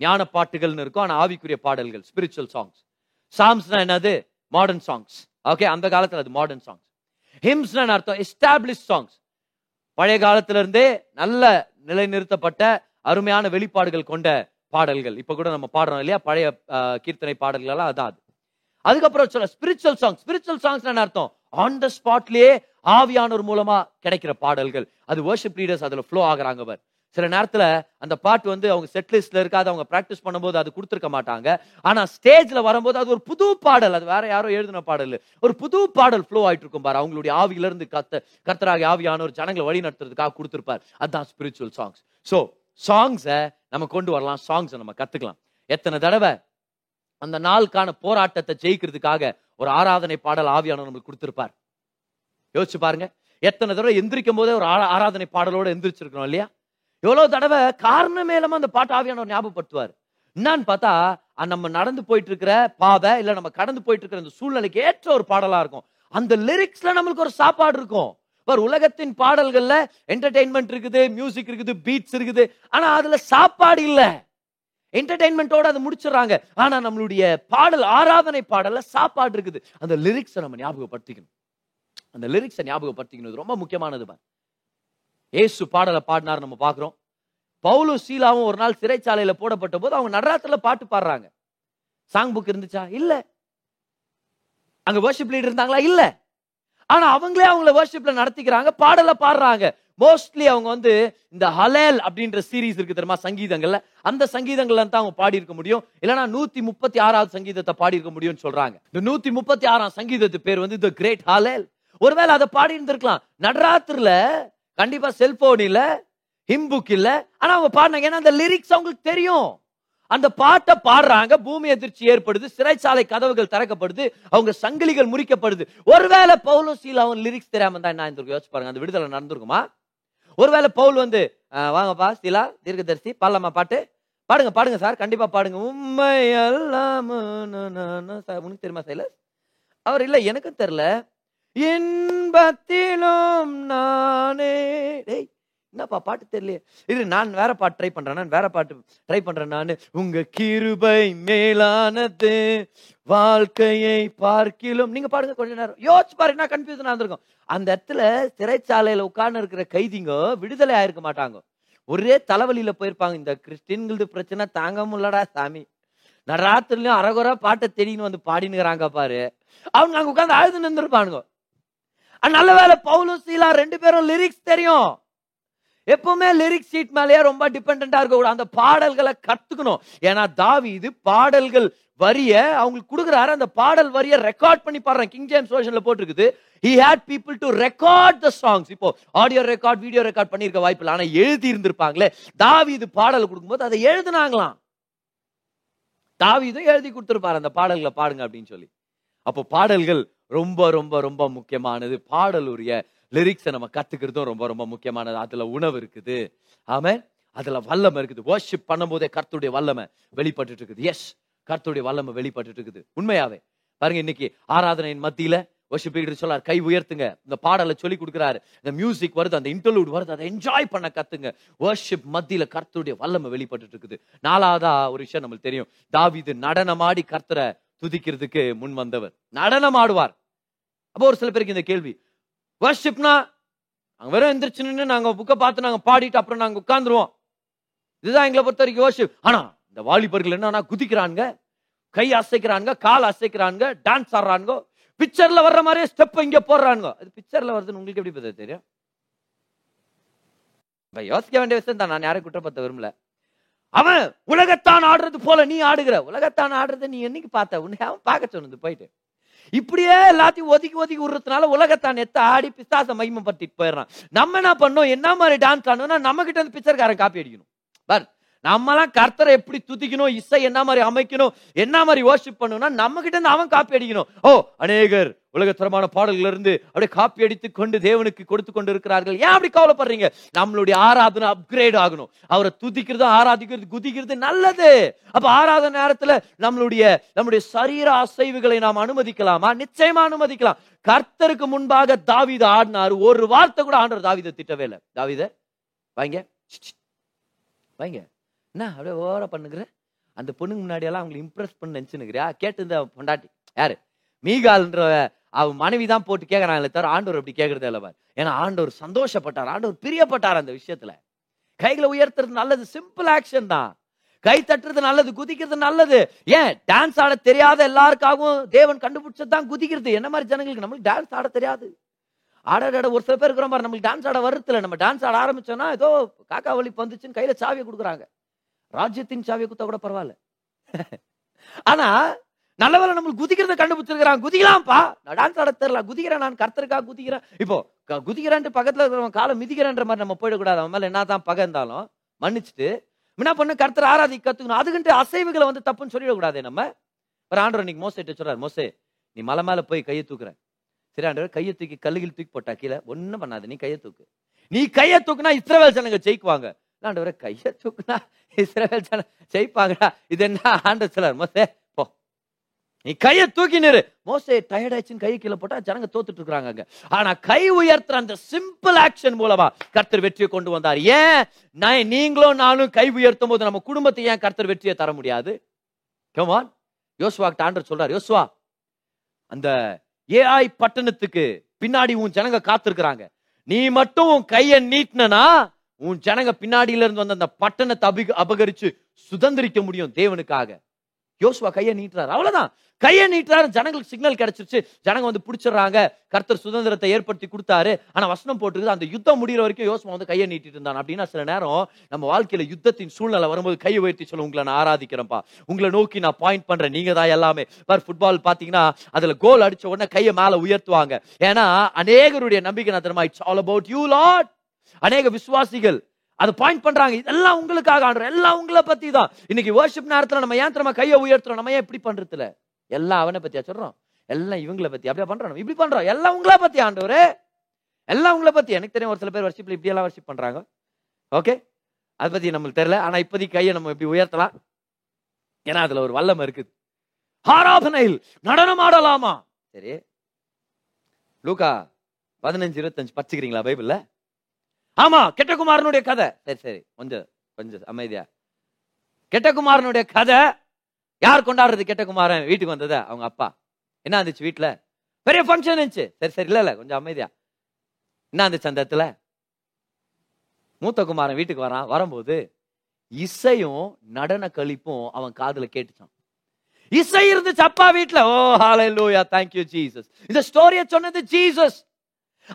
ஞான பாட்டுகள்னு இருக்கும் ஆனால் ஆவிக்குரிய பாடல்கள் ஸ்பிரிச்சுவல் சாங்ஸ் சாங்ஸ்னா என்னது? மாடர்ன் சாங்ஸ் ஓகே அந்த காலத்தில் அது மாடர்ன் சாங்ஸ் ஹிம்ஸ்னா என்ன அர்த்தம்? எஸ்டாப்ளிஷ் சாங்ஸ் பழைய காலத்துல இருந்தே நல்ல நிலைநிறுத்தப்பட்ட அருமையான வெளிப்பாடுகள் கொண்ட பாடல்கள். இப்ப கூட நம்ம பாடுறோம் இல்லையா? பழைய கீர்த்தனை பாடல்கள் எல்லாம் அதான் அது. அதுக்கப்புறம் சொல்ல ஸ்பிரிச்சுவல் சாங் ஸ்பிரிச்சுவல் சாங்ஸ் என்ன அர்த்தம்? ஆன் த ஸ்பாட்லயே ஆவியானோர் மூலமா கிடைக்கிற பாடல்கள். அது வர்ஷிப் லீடர்ஸ் அதுல ஃப்ளோ ஆகுறாங்க அவர் சில நேரத்துல அந்த பாட்டு வந்து அவங்க செட் லிஸ்ட்ல இருக்காது அவங்க பிராக்டிஸ் பண்ணும்போது அது கொடுத்துருக்க மாட்டாங்க. ஆனா ஸ்டேஜ்ல வரும்போது அது ஒரு புது பாடல். அது வேற யாரோ எழுதின பாடல். ஒரு புது பாடல் ஃப்ளோ ஆயிட்டு இருக்கும் பாரு. அவங்களுடைய ஆவியில இருந்து கத்த கர்த்தராக ஆவியான ஒரு ஜனங்களை வழி நடத்துறதுக்காக கொடுத்துருப்பார். அதுதான் ஸ்பிரிச்சுவல் சாங்ஸ் சோ சாங்ஸை நம்ம கொண்டு வரலாம். சாங்ஸை நம்ம கத்துக்கலாம். எத்தனை தடவை? அந்த நாளுக்கான போராட்டத்தை ஜெயிக்கிறதுக்காக ஒரு ஆராதனை பாடல் ஆவியானவர் நம்மளுக்கு கொடுத்துருப்பார். யோசிச்சு பாருங்க. எத்தனை தடவை எந்திரிக்கும் போதே ஒரு ஆராதனை பாடலோட எந்திரிச்சிருக்கணும் இல்லையா? எவ்வளவு தடவை காரணமே இல்லாம அந்த பாட்டு ஆவியானவர் ஞாபகப்படுத்துவார். என்னன்னு பார்த்தா நம்ம நடந்து போயிட்டு இருக்கிற பாதை இல்ல நம்ம கடந்து போயிட்டு இருக்கிற அந்த சூழ்நிலைக்கு ஏற்ற ஒரு பாடலா இருக்கும். அந்த லிரிக்ஸ்ல நம்மளுக்கு ஒரு சாப்பாடு இருக்கும். பார் உலகத்தின் பாடல்கள்ல என்டர்டெயின்மெண்ட் இருக்குது மியூசிக் இருக்குது பீட்ஸ் இருக்குது. ஆனா அதுல சாப்பாடு இல்லை. என்டர்டைன்மெண்ட்டோட அதை முடிச்சிடுறாங்க. ஆனா நம்மளுடைய பாடல் ஆராதனை பாடல்ல சாப்பாடு இருக்குது. அந்த லிரிக்ஸை நம்ம ஞாபகப்படுத்திக்கணும். அந்த லிரிக்ஸை ஞாபகப்படுத்திக்கணும். ரொம்ப முக்கியமானது பார். ஏசு பாடலை பாடினார் நம்ம பார்க்குறோம். பவுலும் சீலாவும் ஒரு நாள் சிறைச்சாலையில போடப்பட்ட போது அவங்க நடராத்திரில பாட்டு பாடுறாங்க. சாங் புக் இருந்துச்சா? இல்ல. அங்க வர்ஷிப் லீடர் இருந்தாங்களா? இல்ல. ஆனா அவங்களே அவங்கள வர்ஷிப்ல நடத்திக்கிறாங்க பாடல பாடுறாங்க. மோஸ்ட்லி அவங்க வந்து இந்த ஹலேல் அப்படின்ற சீரிஸ் இருக்கு தெரியுமா சங்கீதங்கள்ல அந்த சங்கீதங்கள்ல தான் அவங்க பாடி இருக்க முடியும். இல்லனா நூத்தி முப்பத்தி ஆறாவது சங்கீதத்தை பாடி இருக்க முடியும்னு சொல்றாங்க. இந்த நூத்தி முப்பத்தி ஆறாம் சங்கீதத்து பேர் வந்து த கிரேட் ஹலேல் ஒருவேளை அதை பாடி இருந்திருக்கலாம் நடராத்திரில கண்டிப்பா செல்போன் இல்ல ஹிம்புக் இல்ல ஆனா அவங்க பாடினாங்க. ஏன்னா அந்த லிரிக்ஸ் அவங்களுக்கு தெரியும். அந்த பாட்டை பாடுறாங்க பூமி அதிர்ச்சி ஏற்படுது சிறைச்சாலை கதவுகள் திறக்கப்படுது அவங்க சங்கிலிகள் முறிக்கப்படுது. ஒருவேளை பவுலும் சீலாவும் லிரிக்ஸ் தெரியாம தான் என்ன இருந்திருக்கும் யோசிச்சு பாருங்க அந்த விடுதலை நடந்திருக்குமா? ஒருவேளை பவுல் வந்து வாங்கப்பா சீலா தீர்க்கதரிசி பாடலாமா பாட்டு? பாடுங்க பாடுங்க சார் கண்டிப்பா பாடுங்க. உண்மை எல்லாம் உனக்கு தெரியுமா சைலஸ் அவர் இல்ல எனக்கும் தெரியல. இன்பத்திலும் நானே. டேய் என்னப்பா பாட்டு தெரியலையே? இது நான் வேற பாட்டு ட்ரை பண்றேன். நான் வேற பாட்டு ட்ரை பண்றேன் நான். உங்க கிருபை மேலானது வாழ்க்கையை பார்க்கிலும். நீங்க பாடுங்க கொஞ்ச நேரம். யோசிச்சு பாருங்க நான் கன்ஃபியூஷன் இருந்திருக்கும். அந்த இடத்துல சிறைச்சாலையில உட்கார்ந்து இருக்கிற கைதிங்க விடுதலை ஆயிருக்க மாட்டாங்க. ஒரே தலைவலியில போயிருப்பாங்க. இந்த கிறிஸ்டின்களது பிரச்சனை தாங்க முடியலடா சாமி. நான் ராத்திரிலையும் அரகுற பாட்டை தேடின்னு வந்து பாடினுங்கிறாங்க பாரு. அவங்க அங்க உட்காந்து அழுது நின்றுருப்பானுங்க. நல்ல வேலை பவுலும் சீலா ரெண்டு பேரும் லிரிக்ஸ் தெரியும். எப்பவுமே லிரிக்ஸ் ஷீட் மேலேயே ரொம்ப டிபெண்டா இருக்க அந்த பாடல்களை கத்துக்கணும். ஏன்னா இது பாடல்கள் வரிய அவங்களுக்கு கொடுக்குறாரு அந்த பாடல் வரிய ரெக்கார்ட் பண்ணி பாடுறேன். கிங் ஜேம்ஸ் வேர்ஷன்ல போட்டிருக்குது. He had people to record the songs இப்போ ஆடியோ ரெக்கார்ட் வீடியோ ரெக்கார்ட் பண்ணிருக்க வாய்ப்பு இல்லை ஆனா எழுதி இருந்திருப்பாங்களே தாவீது பாடல் கொடுக்கும்போது அதை எழுதுனாங்களாம். தாவீதும் எழுதி கொடுத்துருப்பாரு அந்த பாடல்களை பாடுங்க அப்படின்னு சொல்லி. அப்போ பாடல்கள் ரொம்ப ரொம்ப ரொம்ப முக்கியமானது. பாடலுரிய லிரிக்ஸை நம்ம கத்துக்கிறதும் ரொம்ப ரொம்ப முக்கியமானது. அதுல உணவு இருக்குது. ஆமே அதுல வல்லமை இருக்குது. வர்ஷிப் பண்ணும்போதே கர்த்துடைய வல்லமை வெளிப்பட்டுட்டு இருக்குது. எஸ் கர்த்துடைய வல்லமை வெளிப்பட்டுட்டு இருக்குது. உண்மையாவே. பாருங்க இன்னைக்கு ஆராதனையின் மத்தியில வர்ஷிப் சொல்லார் கை உயர்த்துங்க. இந்த பாடலை சொல்லி கொடுக்குறாரு. இந்த மியூசிக் வருது அந்த இன்டர்லூட் வருது அதை என்ஜாய் பண்ண கத்துங்க. வர்ஷிப் மத்தியில கர்த்தருடைய வல்லமை வெளிப்பட்டுட்டு இருக்குது. நாலாவதா ஒரு விஷயம் நம்மளுக்கு தெரியும். தாவிது நடனமாடி கர்த்தரை துதிக்கிறதுக்கு முன் வந்தவர். நடனம் ஆடுவார் அப்போ ஒரு சில பேருக்கு இந்த கேள்வி வர்ஷிப்னா அங்கே வெறும் எந்திரிச்சு நின்று நாங்க புக்கை பார்த்து நாங்க பாடிட்டு அப்புறம் நாங்க உட்காந்துருவோம் இதுதான் எங்களை பொறுத்த வரைக்கும் வர்ஷிப் ஆனா இந்த வாலிபர்கள் என்னன்னா குதிக்கிறாங்க கை அசைக்கிறாங்க கால் அசைக்கிறாங்க டான்ஸ் ஆடுறாங்க பிக்சர்ல வர்ற மாதிரியே ஸ்டெப் இங்க போடுறாங்க அது பிக்சர்ல வருதுன்னு உங்களுக்கு எப்படி பத்த தெரியும்? இப்ப யோசிக்க வேண்டிய விஷயம் தான் நான் யாரையும் குற்றப்படுத்த விரும்பல. அவன் உலகத்தான் ஆடுறது போல நீ ஆடுகிற. உலகத்தான் ஆடுறத நீ என்னைக்கு பார்த்த? உன்னை அவன் பார்க்க சொன்னது போயிட்டு. இப்படியே எல்லாத்தையும் ஒதுக்கி ஒதுக்கி விடுறதுனால உலகத்தான் எத்த ஆடி பிசாச மகிமைப்படுத்திட்டு போயிடுறான். நம்ம என்ன பண்ணோம்? என்ன மாதிரி டான்ஸ் ஆடணும்னா நம்ம கிட்ட இருந்து பிக்சர்காரன் காப்பி அடிக்கணும். பார் நம்மலாம் கர்த்தரை எப்படி துதிக்கணும்? இசை என்ன மாதிரி அமைக்கணும்? என்ன மாதிரி worship பண்ணணும்னா நம்ம கிட்ட இருந்து அவன் காப்பி அடிக்கணும். ஓ அநேகர் உலகத்தரமான பாடல்களிலிருந்து அப்படியே காப்பி அடித்து கொண்டு தேவனுக்கு கொடுத்து கொண்டு இருக்கிறார்கள் ஏன் அப்படி கவலைப்படுறீங்க? நம்மளுடைய ஆராதனை அப்கிரேட் ஆகணும். அவரை துதிக்கிறது ஆராதிக்கிறது குதிக்கிறது நல்லது. அப்ப ஆராதனை நேரத்துல நம்மளுடைய நம்முடைய சரீர அசைவுகளை நாம் அனுமதிக்கலாமா? நிச்சயமா அனுமதிக்கலாம். கர்த்தருக்கு முன்பாக தாவித ஆடினாரு. ஒரு வார்த்தை கூட ஆண்டவர் தாவித திட்டவே இல்லை. தாவீத வாங்க. வாங்க. என்ன அப்படியே ஓவரா பண்ணுங்கிற அந்த பொண்ணுக்கு முன்னாடி எல்லாம் அவங்களை இம்ப்ரெஸ் பண்ண நினைச்சுனுக்கிறியா கேட்டு இந்த பொண்டாட்டி. யாரு? மீகால்ன்ற அவன் மனைவி தான் போட்டு கேட்கறாங்களே தவிர ஆண்டவர் அப்படி கேட்கறதே இல்லை ஏன்னா ஆண்டவர் சந்தோஷப்பட்டார். ஆண்டவர் பிரியப்பட்டார் அந்த விஷயத்துல. கைகளை உயர்த்துறது நல்லது சிம்பிள் ஆக்ஷன் தான். கை தட்டுறது நல்லது குதிக்கிறது நல்லது. ஏன்? டான்ஸ் ஆட தெரியாத எல்லாருக்காகவும் தேவன் கண்டுபிடிச்சது தான் குதிக்கிறது. என்ன மாதிரி ஜனங்களுக்கு? நம்மளுக்கு டான்ஸ் ஆட தெரியாது. ஆடாட ஒரு சில பேர் இருக்கிற மாதிரி நம்மளுக்கு டான்ஸ் ஆட வருத்துல. நம்ம டான்ஸ் ஆட ஆரம்பிச்சோம்னா ஏதோ காக்கா வலி வந்துச்சுன்னு கையில சாவியை கொடுக்குறாங்க. ராஜ்யத்தின் சாவியை கொடுத்தா கூட பரவாயில்ல. [laughs] ஆனா நல்லவேளை நம்மளுக்கு குதிக்கிறத கண்டுபிடிச்சிருக்கிறான். குதிக்கலாம்ப்பா. நடான் டான்ஸ் ஆட குதிக்கிறேன் நான் கர்த்தருக்காக குதிக்கிறேன். இப்போ குதிக்கிறான்ட்டு பக்கத்தில் இருக்கிறவன் காலை மிதிக்கிறேன்ற மாதிரி நம்ம போயிடக்கூடாது. அவன் மேல என்னதான் பகை இருந்தாலும் மன்னிச்சுட்டு. என்ன பண்ணு கர்த்தர் ஆராதி கத்துக்கணும். அதுக்குன்ட்டு அசைவுகளை வந்து தப்புன்னு சொல்லிடக்கூடாதே நம்ம. ஒரு ஆண்டவர் இன்னைக்கு மோசே சொல்றாரு மோசே நீ மலை மேலே போய் கையை தூக்குற. சரி ஆண்டவர் கையை தூக்கி கல்லுகில் தூக்கி போட்டா கீழே. ஒன்றும் பண்ணாத நீ கையை தூக்கு. நீ கையை தூக்குனா இஸ்ரவேல் ஜனங்க ஜெயிக்குவாங்க. ஆண்டவரை கையை தூக்குனா இஸ்ரவேல் ஜன ஜெயிப்பாங்கடா. இது என்ன ஆண்டு சொல்லார் மோசே நீ கையை தூக்கி நிறு. மோசை டயர்ட் ஆயிடுச்சுன்னு கை கீழே போட்டா ஜனங்க தோத்துட்டு இருக்காங்க அங்க. ஆனா கை உயர்த்துற அந்த சிம்பிள் ஆக்ஷன் மூலமா கர்த்தர் வெற்றியை கொண்டு வந்தார். ஏன்? நான் நீங்களும் நானும் கை உயர்த்தும் போது நம்ம குடும்பத்தை ஏன் கர்த்தர் வெற்றியை தர முடியாது? கமான் யோசுவா ஆண்டர் சொல்றார் யோசுவா அந்த ஏஐ பட்டணத்துக்கு பின்னாடி உன் ஜனங்க காத்திருக்கிறாங்க. நீ மட்டும் உன் கையை நீட்டினா உன் ஜனங்க பின்னாடியில இருந்து வந்த அந்த பட்டணத்தை அபிக அபகரிச்சு சுதந்திரிக்க முடியும் தேவனுக்காக. யோசுவா கையை நீட்டுறாரு. அவ்வளவுதான். கையை நீட்டுறாரு. ஜனங்களுக்கு சிக்னல் கிடைச்சிருச்சு. ஜனங்க வந்து பிடிச்சிடுறாங்க. கர்த்தர் சுதந்திரத்தை ஏற்படுத்தி கொடுத்தாரு. ஆனா வசனம் போட்டுருக்குது. அந்த யுத்தம் முடிகிற வரைக்கும் யோசுவா வந்து கையை நீட்டிட்டு இருந்தான். அப்படின்னா சில நேரம் நம்ம வாழ்க்கையில யுத்தத்தின் சூழ்நிலை வரும்போது கையை உயர்த்தி சொல்ல உங்களை நான் ஆராதிக்கிறேன்ப்பா. உங்களை நோக்கி நான் பாயிண்ட் பண்றேன். நீங்க தான் எல்லாமே. பார் ஃபுட்பால் பாத்தீங்கன்னா அதுல கோல் அடிச்ச உடனே கையை மேல உயர்த்துவாங்க. ஏன்னா அநேகருடைய நம்பிக்கை நான் தெரியுமா it's all about you Lord அநேக விசுவாசிகள் அது பாயிண்ட் பண்றாங்க. இதெல்லாம் உங்களுக்காக ஆடுறோம் எல்லாம் உங்களை பத்தி தான். இன்னைக்கு வர்ஷிப் நேரத்தில் நம்ம ஏன் நம்ம கையை உயர்த்துறோம்? நம்ம ஏன் இப்படி பண்றதுல? எல்லாம் அவனை பத்தியா சொல்றோம்? எல்லாம் இவங்களை பத்தி. அப்படியே பண்றோம் நம்ம? இப்படி பண்றோம். எல்லாம் உங்களை பத்தி ஆண்டவர். எல்லாம் உங்களை பத்தி. எனக்கு தெரியும் ஒரு சில பேர் வர்ஷிப்ல இப்படி எல்லாம் வர்ஷிப் பண்றாங்க. ஓகே அதை பத்தி நம்மளுக்கு தெரியல. ஆனா இப்போதைக்கு கையை நம்ம இப்படி உயர்த்தலாம். ஏன்னா அதுல ஒரு வல்லம் இருக்குது. ஆராதனையில் நடனம் ஆடலாமா? சரி. லூகா பதினஞ்சு இருபத்தஞ்சு பச்சுக்கிறீங்களா பைபிள்ல ஆமா கெட்டகுமாரனுடைய கதை. சரி சரி கொஞ்சம் கொஞ்சம் அமைதியா. கெட்டகுமாரனுடைய கதை. யார் கொண்டாடுறது கெட்டகுமாரன்? வீட்டுக்கு வந்ததா? அவங்க அப்பா. என்ன இருந்துச்சு வீட்டுல பெரிய ஃபங்க்ஷன் இருந்துச்சு. சரி சரி இல்ல இல்ல கொஞ்சம் அமைதியா. என்ன இருந்துச்சு அந்த இடத்துல? மூத்த குமாரன் வீட்டுக்கு வரான். வரும்போது இசையும் நடன கழிப்பும் அவன் காதுல கேட்டுச்சான். இசை இருந்துச்சு அப்பா வீட்டுல ஓ ஹalleluya லூயா தேங்க்யூ ஜீசஸ் இந்த ஸ்டோரிய சொன்னது ஜீசஸ்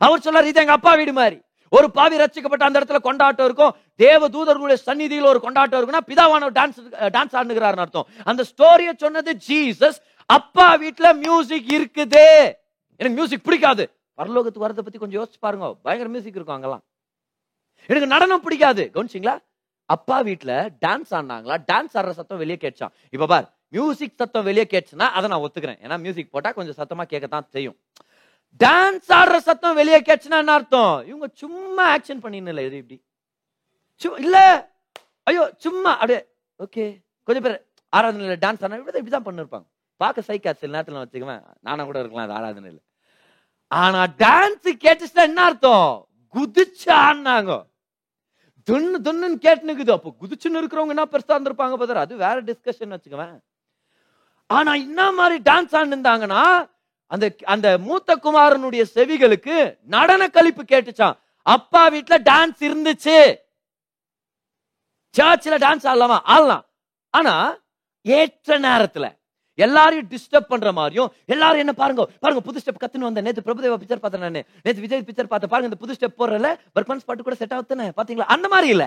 அவர் சொன்னார் இது எங்க அப்பா வீடு மாதிரி. ஒரு பாவி ரச்சிக்கப்பட்ட அந்த இடத்துல கொண்டாட்டம் இருக்கும். தேவ தூதர்களுடைய சந்நிதியில் ஒரு கொண்டாட்டம் இருக்குன்னா பிதாவான டான்ஸ் டான்ஸ் ஆடுகிறாருன்னு அர்த்தம். அந்த ஸ்டோரிய சொன்னது ஜீசஸ் அப்பா வீட்டுல மியூசிக் இருக்குது. எனக்கு மியூசிக் பிடிக்காது. பரலோகத்துக்கு வரதை பத்தி கொஞ்சம் யோசிச்சு பாருங்க. பயங்கர மியூசிக் இருக்கும் அங்கெல்லாம். எனக்கு நடனம் பிடிக்காது. கவனிச்சிங்களா? அப்பா வீட்டுல டான்ஸ் ஆடினாங்களா? டான்ஸ் ஆடுற சத்தம் வெளியே கேட்சான் இப்ப பார் மியூசிக் சத்தம் வெளியே கேட்டுச்சுன்னா அதை நான் ஒத்துக்கிறேன். ஏன்னா மியூசிக் போட்டா கொஞ்சம் சத்தமா கேட்கத்தான் செய்யும். டான்ஸ் ஆடுற சத்தம் வெளியே கேச்சுன்னா என்ன அர்த்தம்? இவங்க சும்மா ஆக்ஷன் பண்ணின்னு இது இப்படி. சு- இல்ல. ஐயோ சும்மா. அப்படியே ஓகே கொஞ்சம் பேர் ஆராதனையில டான்ஸ் ஆனா இப்படி இப்படிதான் பண்ணிருப்பாங்க. பார்க்க சைக்கா சில நேரத்தில் வச்சுக்குவேன். நானா கூட இருக்கலாம் அது ஆராதனையில ஆனா டான்ஸ் கேட்டுச்சுன்னா என்ன அர்த்தம்? குதிச்சு ஆடினாங்க. துன்னு துண்ணுன்னு கேட்டுனுக்குது அப்போ குதிச்சுன்னு இருக்கிறவங்க என்ன பெருசா இருந்திருப்பாங்க பதற அது வேற டிஸ்கஷன் வச்சுக்குவேன். ஆனா என்ன மாதிரி டான்ஸ் ஆடிருந்தாங்கன்னா அந்த அந்த மூத்த குமாரனுடைய செவிகளுக்கு நடன கழிப்பு கேட்டுச்சான் அப்பா வீட்டுல டான்ஸ் இருந்துச்சு. சர்ச்சில் டான்ஸ் ஆடலாமா? ஆடலாம். ஆனா ஏற்ற நேரத்துல எல்லாரையும் டிஸ்டர்ப் பண்ற மாதிரியும் எல்லாரும் என்ன பாருங்க பாருங்க புது ஸ்டெப் கத்துன்னு வந்தேன். நேத்து பிரபுதேவா பிக்சர் பார்த்தேன் நான். நேத்து விஜய் பிக்சர் பார்த்தேன். பாருங்க இந்த புது ஸ்டெப் போடுறல பர்பன்ஸ் பாட்டு கூட செட் ஆகுதுன்னு பாத்தீங்களா? அந்த மாதிரி இல்ல.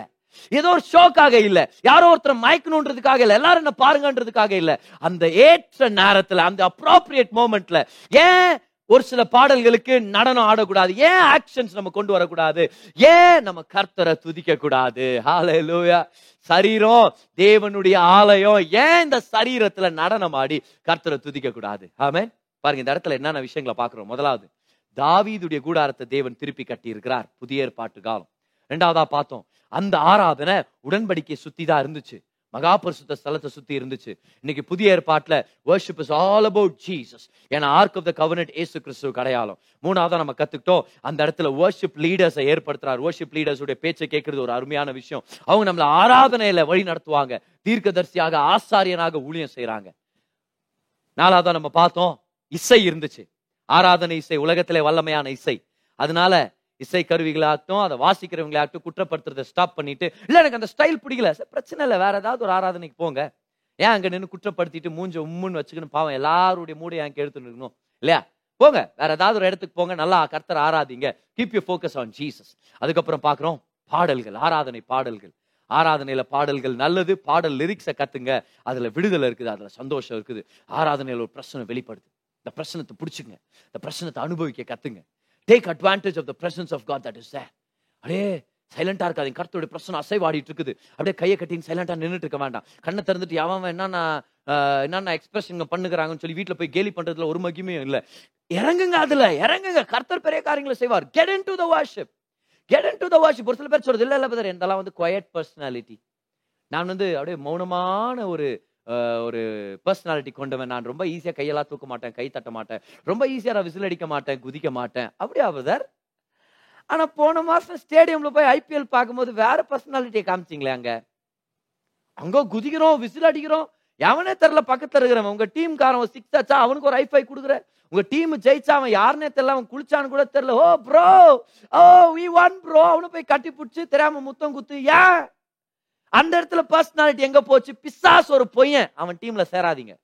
ஏதோ ஒரு ஷோக்காக இல்ல. யாரோ ஒருத்தர் மயக்கணுன்றதுக்காக இல்ல. எல்லாரும் என்ன பாருங்கன்றதுக்காக இல்ல. அந்த ஏற்ற நேரத்துல அந்த அப்ரோப்ரியேட் மோமெண்ட்ல ஏன் ஒரு சில பாடல்களுக்கு நடனம் ஆடக்கூடாது? ஏன் ஆக்ஷன்ஸ் நம்ம கொண்டு வரக்கூடாது? ஏன் நம்ம கர்த்தரை துதிக்க கூடாது சரீரம் தேவனுடைய ஆலயம் ஏன் இந்த சரீரத்துல நடனம் ஆடி கர்த்தரை துதிக்க கூடாது ஆமே பாருங்க இந்த இடத்துல என்னென்ன விஷயங்களை பாக்குறோம் முதலாவது தாவீதுடைய கூடாரத்தை தேவன் திருப்பி கட்டி இருக்கிறார் புதிய ஏற்பாட்டு காலம். ரெண்டாவதா பார்த்தோம் அந்த ஆராதனை உடன்படிக்கை சுத்தி தான் இருந்துச்சு. மகா பரிசுத்த ஸ்தலத்தை சுத்தி இருந்துச்சு. இன்னைக்கு புதிய ஏற்பாட்டுல worship is all about Jesus ஏன்னா ஆர்க் ஆஃப் த கவர்னட் ஏசு கிறிஸ்துவ அடையாளம். மூணாவதா நம்ம கத்துக்கிட்டோம். அந்த இடத்துல வர்ஷிப் லீடர்ஸை ஏற்படுத்துறார். வர்ஷிப் லீடர்ஸுடைய பேச்சை கேட்கறது ஒரு அருமையான விஷயம். அவங்க நம்மள ஆராதனையில வழி நடத்துவாங்க. தீர்க்கதரிசியாக ஆசாரியனாக ஊழியம் செய்கிறாங்க நாலாவதா நம்ம பார்த்தோம் இசை இருந்துச்சு. ஆராதனை இசை உலகத்திலே வல்லமையான இசை. அதனால இசை கருவிகளாகட்டும் அதை வாசிக்கிறவங்களாகட்டும் குற்றப்படுத்துறதை ஸ்டாப் பண்ணிட்டு இல்லை எனக்கு அந்த ஸ்டைல் பிடிக்கல. பிரச்சனை இல்லை வேற ஏதாவது ஒரு ஆராதனைக்கு போங்க. ஏன் அங்கே நின்று குற்றப்படுத்திட்டு மூஞ்ச உம்முன்னு வச்சுக்கணும் பாவம் எல்லாருடைய மூடை எனக்கு எடுத்துட்டு இருக்கணும் இல்லையா? போங்க வேற ஏதாவது ஒரு இடத்துக்கு போங்க நல்லா கர்த்தர் ஆராதிங்க. Keep you focus on Jesus அதுக்கப்புறம் பார்க்குறோம் பாடல்கள் ஆராதனை பாடல்கள். ஆராதனையில பாடல்கள் நல்லது பாடல் லிரிக்ஸை கத்துங்க. அதுல விடுதலை இருக்குது அதுல சந்தோஷம் இருக்குது. ஆராதனையில ஒரு பிரச்சனை வெளிப்படுது. இந்த பிரச்சனத்தை பிடிச்சுங்க இந்த பிரச்சனத்தை அனுபவிக்க கத்துங்க. Take advantage of the presence of God that is there அப்படியே சைலண்டா இருக்காதீங்க. கருத்துடைய பிரச்சனை அசைவாடிட்டு இருக்குது. அப்படியே கையை கட்டின்னு சைலண்டாக நின்றுட்டு இருக்க வேண்டாம். கண்ணை திறந்துட்டு அவன் அவன் என்னன்னா என்னென்ன எக்ஸ்பிரஷன் பண்ணுகிறாங்கன்னு சொல்லி வீட்டில் போய் கேலி பண்ணுறதுல ஒரு மகிமையும் இல்லை. இறங்குங்க அதில் இறங்குங்க. கர்த்தர் பெரிய காரியங்களை செய்வார். Get into the worship get into the worship ஒரு சில பேர் சொல்றது இல்லை இல்ல பதர் இதெல்லாம் வந்து குவயட் பர்சனாலிட்டி நான் வந்து அப்படியே மௌனமான ஒரு ஒரு பர்சனாலிட்டி கொண்டவன். நான் ரொம்ப ஈஸியாக கையெல்லாம் தூக்க மாட்டேன் கை தட்ட மாட்டேன். ரொம்ப ஈஸியாக நான் விசில் அடிக்க மாட்டேன் குதிக்க மாட்டேன். அப்படியா பிரதர் ஆனால் போன மாதம் ஸ்டேடியமில் போய் ஐபிஎல் பார்க்கும்போது வேற பர்சனாலிட்டியை காமிச்சிங்களே அங்கே. அங்கே குதிக்கிறோம் விசில் அடிக்கிறோம். எவனே தெரில பக்கத்தில் இருக்கிறவன். உங்கள் டீம் காரன் சிக்ஸ் ஆச்சா? அவனுக்கு ஒரு ஐஃபை கொடுக்குற. உங்கள் டீம் ஜெயிச்சா அவன் யாருன்னே தெரில அவன் குளிச்சான்னு கூட தெரில oh bro oh we one bro அவனு போய் கட்டி பிடிச்சி தெரியாமல் முத்தம் குத்து ஏன்? அந்த இடத்துல பர்சனாலிட்டி எங்க போச்சு? பிசாஸ் ஒரு பொய்யன். அவன் டீம்ல சேராதீங்க.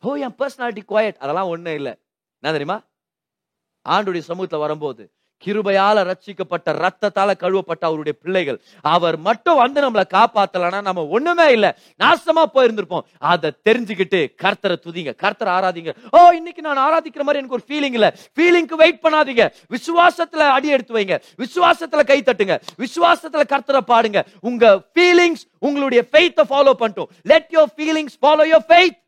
ஓ என் பர்சனாலிட்டி குவாய்ட் அதெல்லாம் ஒண்ணும் இல்லை. என்ன தெரியுமா? ஆண்டுடைய சமூகத்தில் வரும்போது கிருபையால ரட்சிக்கப்பட்ட ரத்தத்தால கழுவப்பட்ட அவருடைய பிள்ளைகள். அவர் மட்டும் வந்து நம்மளை காப்பாத்தலன்னா நம்ம ஒண்ணுமே இல்ல. நாசமா போயிருந்திருப்போம். அதை தெரிஞ்சுக்கிட்டு கர்த்தரை துதிங்க. கர்த்தரை ஆராதிங்க. ஓ இன்னைக்கு நான் ஆராதிக்கிற மாதிரி எனக்கு ஒரு ஃபீலிங் இல்ல. ஃபீலிங்க்கு வெயிட் பண்ணாதீங்க. விசுவாசத்துல அடி எடுத்து வைங்க. விசுவாசத்துல கை தட்டுங்க. விசுவாசத்துல கர்த்தரை பாடுங்க. உங்க ஃபீலிங்ஸ் உங்களுடைய ஃபெய்த்தை ஃபாலோ பண்ணிட்டோம். Let your feelings follow your faith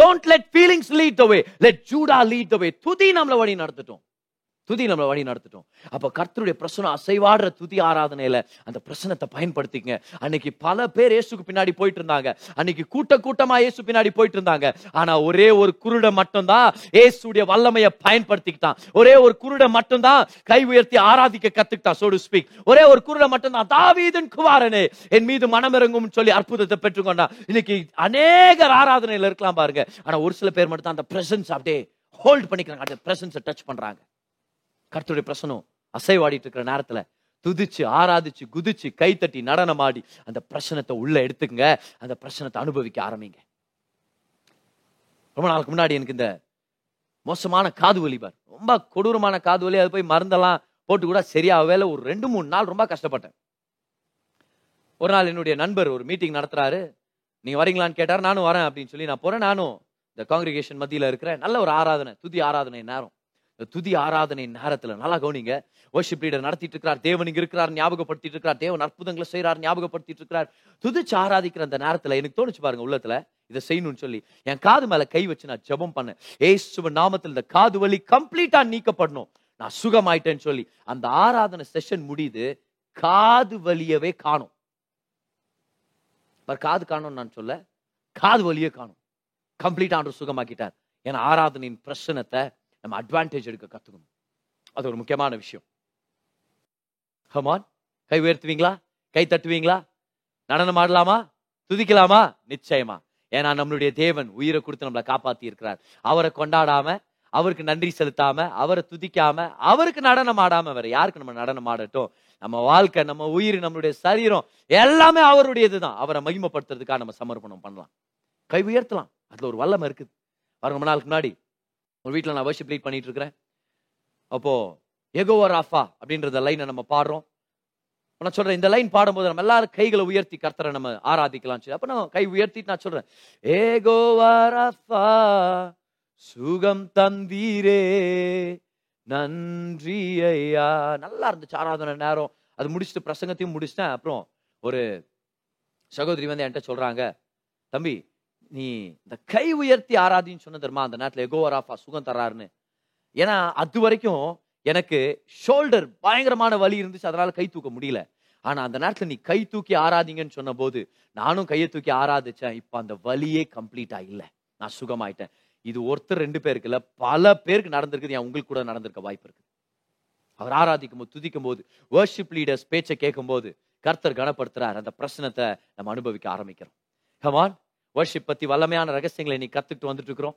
don't let feelings lead the way let Judah lead the way துதி நம்மளை வழி நடத்துட்டோம். துதி நம்மளை வழி நடத்திட்டோம். அப்போ கர்த்தருடைய பிரசனம் அசைவாடுற துதி ஆராதனையில அந்த பிரசனத்தை பயன்படுத்திக்கங்க. அன்னைக்கு பல பேர் இயேசுக்கு பின்னாடி போயிட்டு இருந்தாங்க அன்னைக்கு கூட்ட கூட்டமா இயேசு பின்னாடி போயிட்டு இருந்தாங்க ஆனா ஒரே ஒரு குருட மட்டும்தான் இயேசுடைய வல்லமையை பயன்படுத்திக்கிட்டான். ஒரே ஒரு குருட மட்டும்தான் கை உயர்த்தி ஆராதிக்க கத்துக்கிட்டான் சோடு ஸ்பீக் ஒரே ஒரு குருட மட்டும்தான் தாவீதன் குவாரனே என் மீது மனமிறங்கும் சொல்லி அற்புதத்தை பெற்றுக்கொண்டான். இன்னைக்கு அநேகர் ஆராதனையில் இருக்கலாம் பாருங்க. ஆனா ஒரு சில பேர் மட்டும் தான் அந்த பிரசன்ஸ் அப்படியே ஹோல்ட் பண்ணிக்கிறாங்க. அந்த பிரசன்ஸை டச் பண்றாங்க. கர்த்தருடைய பிரசனம் அசைவாடிட்டு இருக்கிற நேரத்துல துதிச்சு ஆராதிச்சு குதிச்சு கைத்தட்டி நடனமாடி அந்த பிரச்சனத்தை உள்ள எடுத்துக்கங்க. அந்த பிரச்சனத்தை அனுபவிக்க ஆரம்பிங்க. ரொம்ப நாளுக்கு முன்னாடி எனக்கு இந்த மோசமான காது வலி பார். ரொம்ப கொடூரமான காது வலி. அது போய் மருந்தெல்லாம் போட்டு கூட சரியாகவே ஒரு ரெண்டு மூணு நாள் ரொம்ப கஷ்டப்பட்டேன். ஒரு நாள் என்னுடைய நண்பர் ஒரு மீட்டிங் நடத்துறாரு. நீங்க வரீங்களான்னு கேட்டார். நானும் வரேன் அப்படின்னு சொல்லி நான் போறேன். நானும் இந்த காங்கிரிகேஷன் மத்தியில இருக்கிறேன். நல்ல ஒரு ஆராதனை துதி ஆராதனை நேரம். இந்த துதி ஆராதனை நேரத்தில் நல்லா கவனிங்க. வர்ஷிப் லீடர் நடத்திட்டு இருக்கிறார் தேவன் இங்க இருக்கிறார் ஞாபகப்படுத்திட்டு இருக்கிறார் தேவன் அற்புதங்களை செய்றார் ஞாபகப்படுத்திட்டு இருக்கிறார். துதிச்சு ஆராதிக்கிற அந்த நேரத்தில் எனக்கு தோணுச்சு பாருங்க உள்ளத்துல இதை செய்யணும்னு சொல்லி என் காது மேல கை வச்சு நான் ஜெபம் பண்ணேன். ஏசுவ நாமத்தில் இந்த காது வலி கம்ப்ளீட்டா நீக்கப்படணும். நான் சுகமாயிட்டேன்னு சொல்லி அந்த ஆராதனை செஷன் முடியுது காது வலியவே காணும். பார் காது காணும் நான் சொல்ல காது வலியே காணும். கம்ப்ளீட் ஆண்டு சுகமாக்கிட்டார். ஏன்னா ஆராதனையின் பிரச்சனத்தை நம்ம அட்வான்டேஜ் எடுக்க கற்றுக்கணும் அது ஒரு முக்கியமான விஷயம். ஹமான் கை உயர்த்துவீங்களா? கை தட்டுவீங்களா? நடனம் ஆடலாமா? துதிக்கலாமா? நிச்சயமா. ஏன்னா நம்மளுடைய தேவன் உயிரை கொடுத்து நம்மளை காப்பாத்தி இருக்கிறார் அவரை கொண்டாடாம அவருக்கு நன்றி செலுத்தாம அவரை துதிக்காம அவருக்கு நடனம் ஆடாம வேற யாருக்கு நம்ம நடனம் ஆடட்டும்? நம்ம வாழ்க்கை நம்ம உயிர் நம்மளுடைய சரீரம் எல்லாமே அவருடையதுதான். அவரை மகிமைப்படுத்துறதுக்காக நம்ம சமர்ப்பணம் பண்ணலாம். கை உயர்த்தலாம். அதுல ஒரு வல்லமை இருக்குது. வர ரொம்ப நாளுக்கு முன்னாடி ஒரு வீட்டில் நான் வர்ஷிப் லீட் பண்ணிட்டு இருக்கிறேன் அப்போது எகோவா ராஃபா அப்படின்றத லைனை நம்ம பாடுறோம். நான் சொல்கிறேன் இந்த லைன் பாடும்போது நம்ம எல்லாரும் கைகளை உயர்த்தி கர்த்தரை நம்ம ஆராதிக்கலாம். சொல்லி அப்போ நான் கை உயர்த்திட்டு நான் சொல்கிறேன் ஏகோவா ராஃபா சுகம் தந்தீரே நன்றி ஐயா நல்லா இருந்துச்சு ஆராதனை நேரம். அது முடிச்சுட்டு பிரசங்கத்தையும் முடிச்சிட்டேன். அப்புறம் ஒரு சகோதரி வந்து என்கிட்ட சொல்கிறாங்க தம்பி நீ இந்த கை உயர்த்தி ஆராதின்னு சொன்ன தெரியுமா? அந்த நேரத்தில் எகோவராஃபா சுகம் தர்றாருன்னு ஏன்னா அது வரைக்கும் எனக்கு ஷோல்டர் பயங்கரமான வலி இருந்துச்சு அதனால கை தூக்க முடியல. ஆனா அந்த நேரத்துல நீ கை தூக்கி ஆராதிங்கன்னு சொன்ன போது நானும் கையை தூக்கி ஆராதிச்சேன். இப்ப அந்த வலியே கம்ப்ளீட்டா இல்லை. நான் சுகமாயிட்டேன். இது ஒருத்தர் ரெண்டு பேருக்கு இல்ல பல பேருக்கு நடந்திருக்குது. என் உங்களுக்கு கூட நடந்திருக்க வாய்ப்பு இருக்கு அவர் ஆராதிக்கும் போது துதிக்கும் போது வேர்ஷிப் லீடர்ஸ் பேச்சை கேட்கும் போது கர்த்தர் கனப்படுத்துறார். அந்த பிரச்சனத்தை நம்ம அனுபவிக்க ஆரம்பிக்கிறோம். ஹமான் வர்ஷிப் பத்தி வல்லமையான ரகசியங்களை இன்னைக்கு கற்றுக்கிட்டு வந்துட்டு இருக்கிறோம்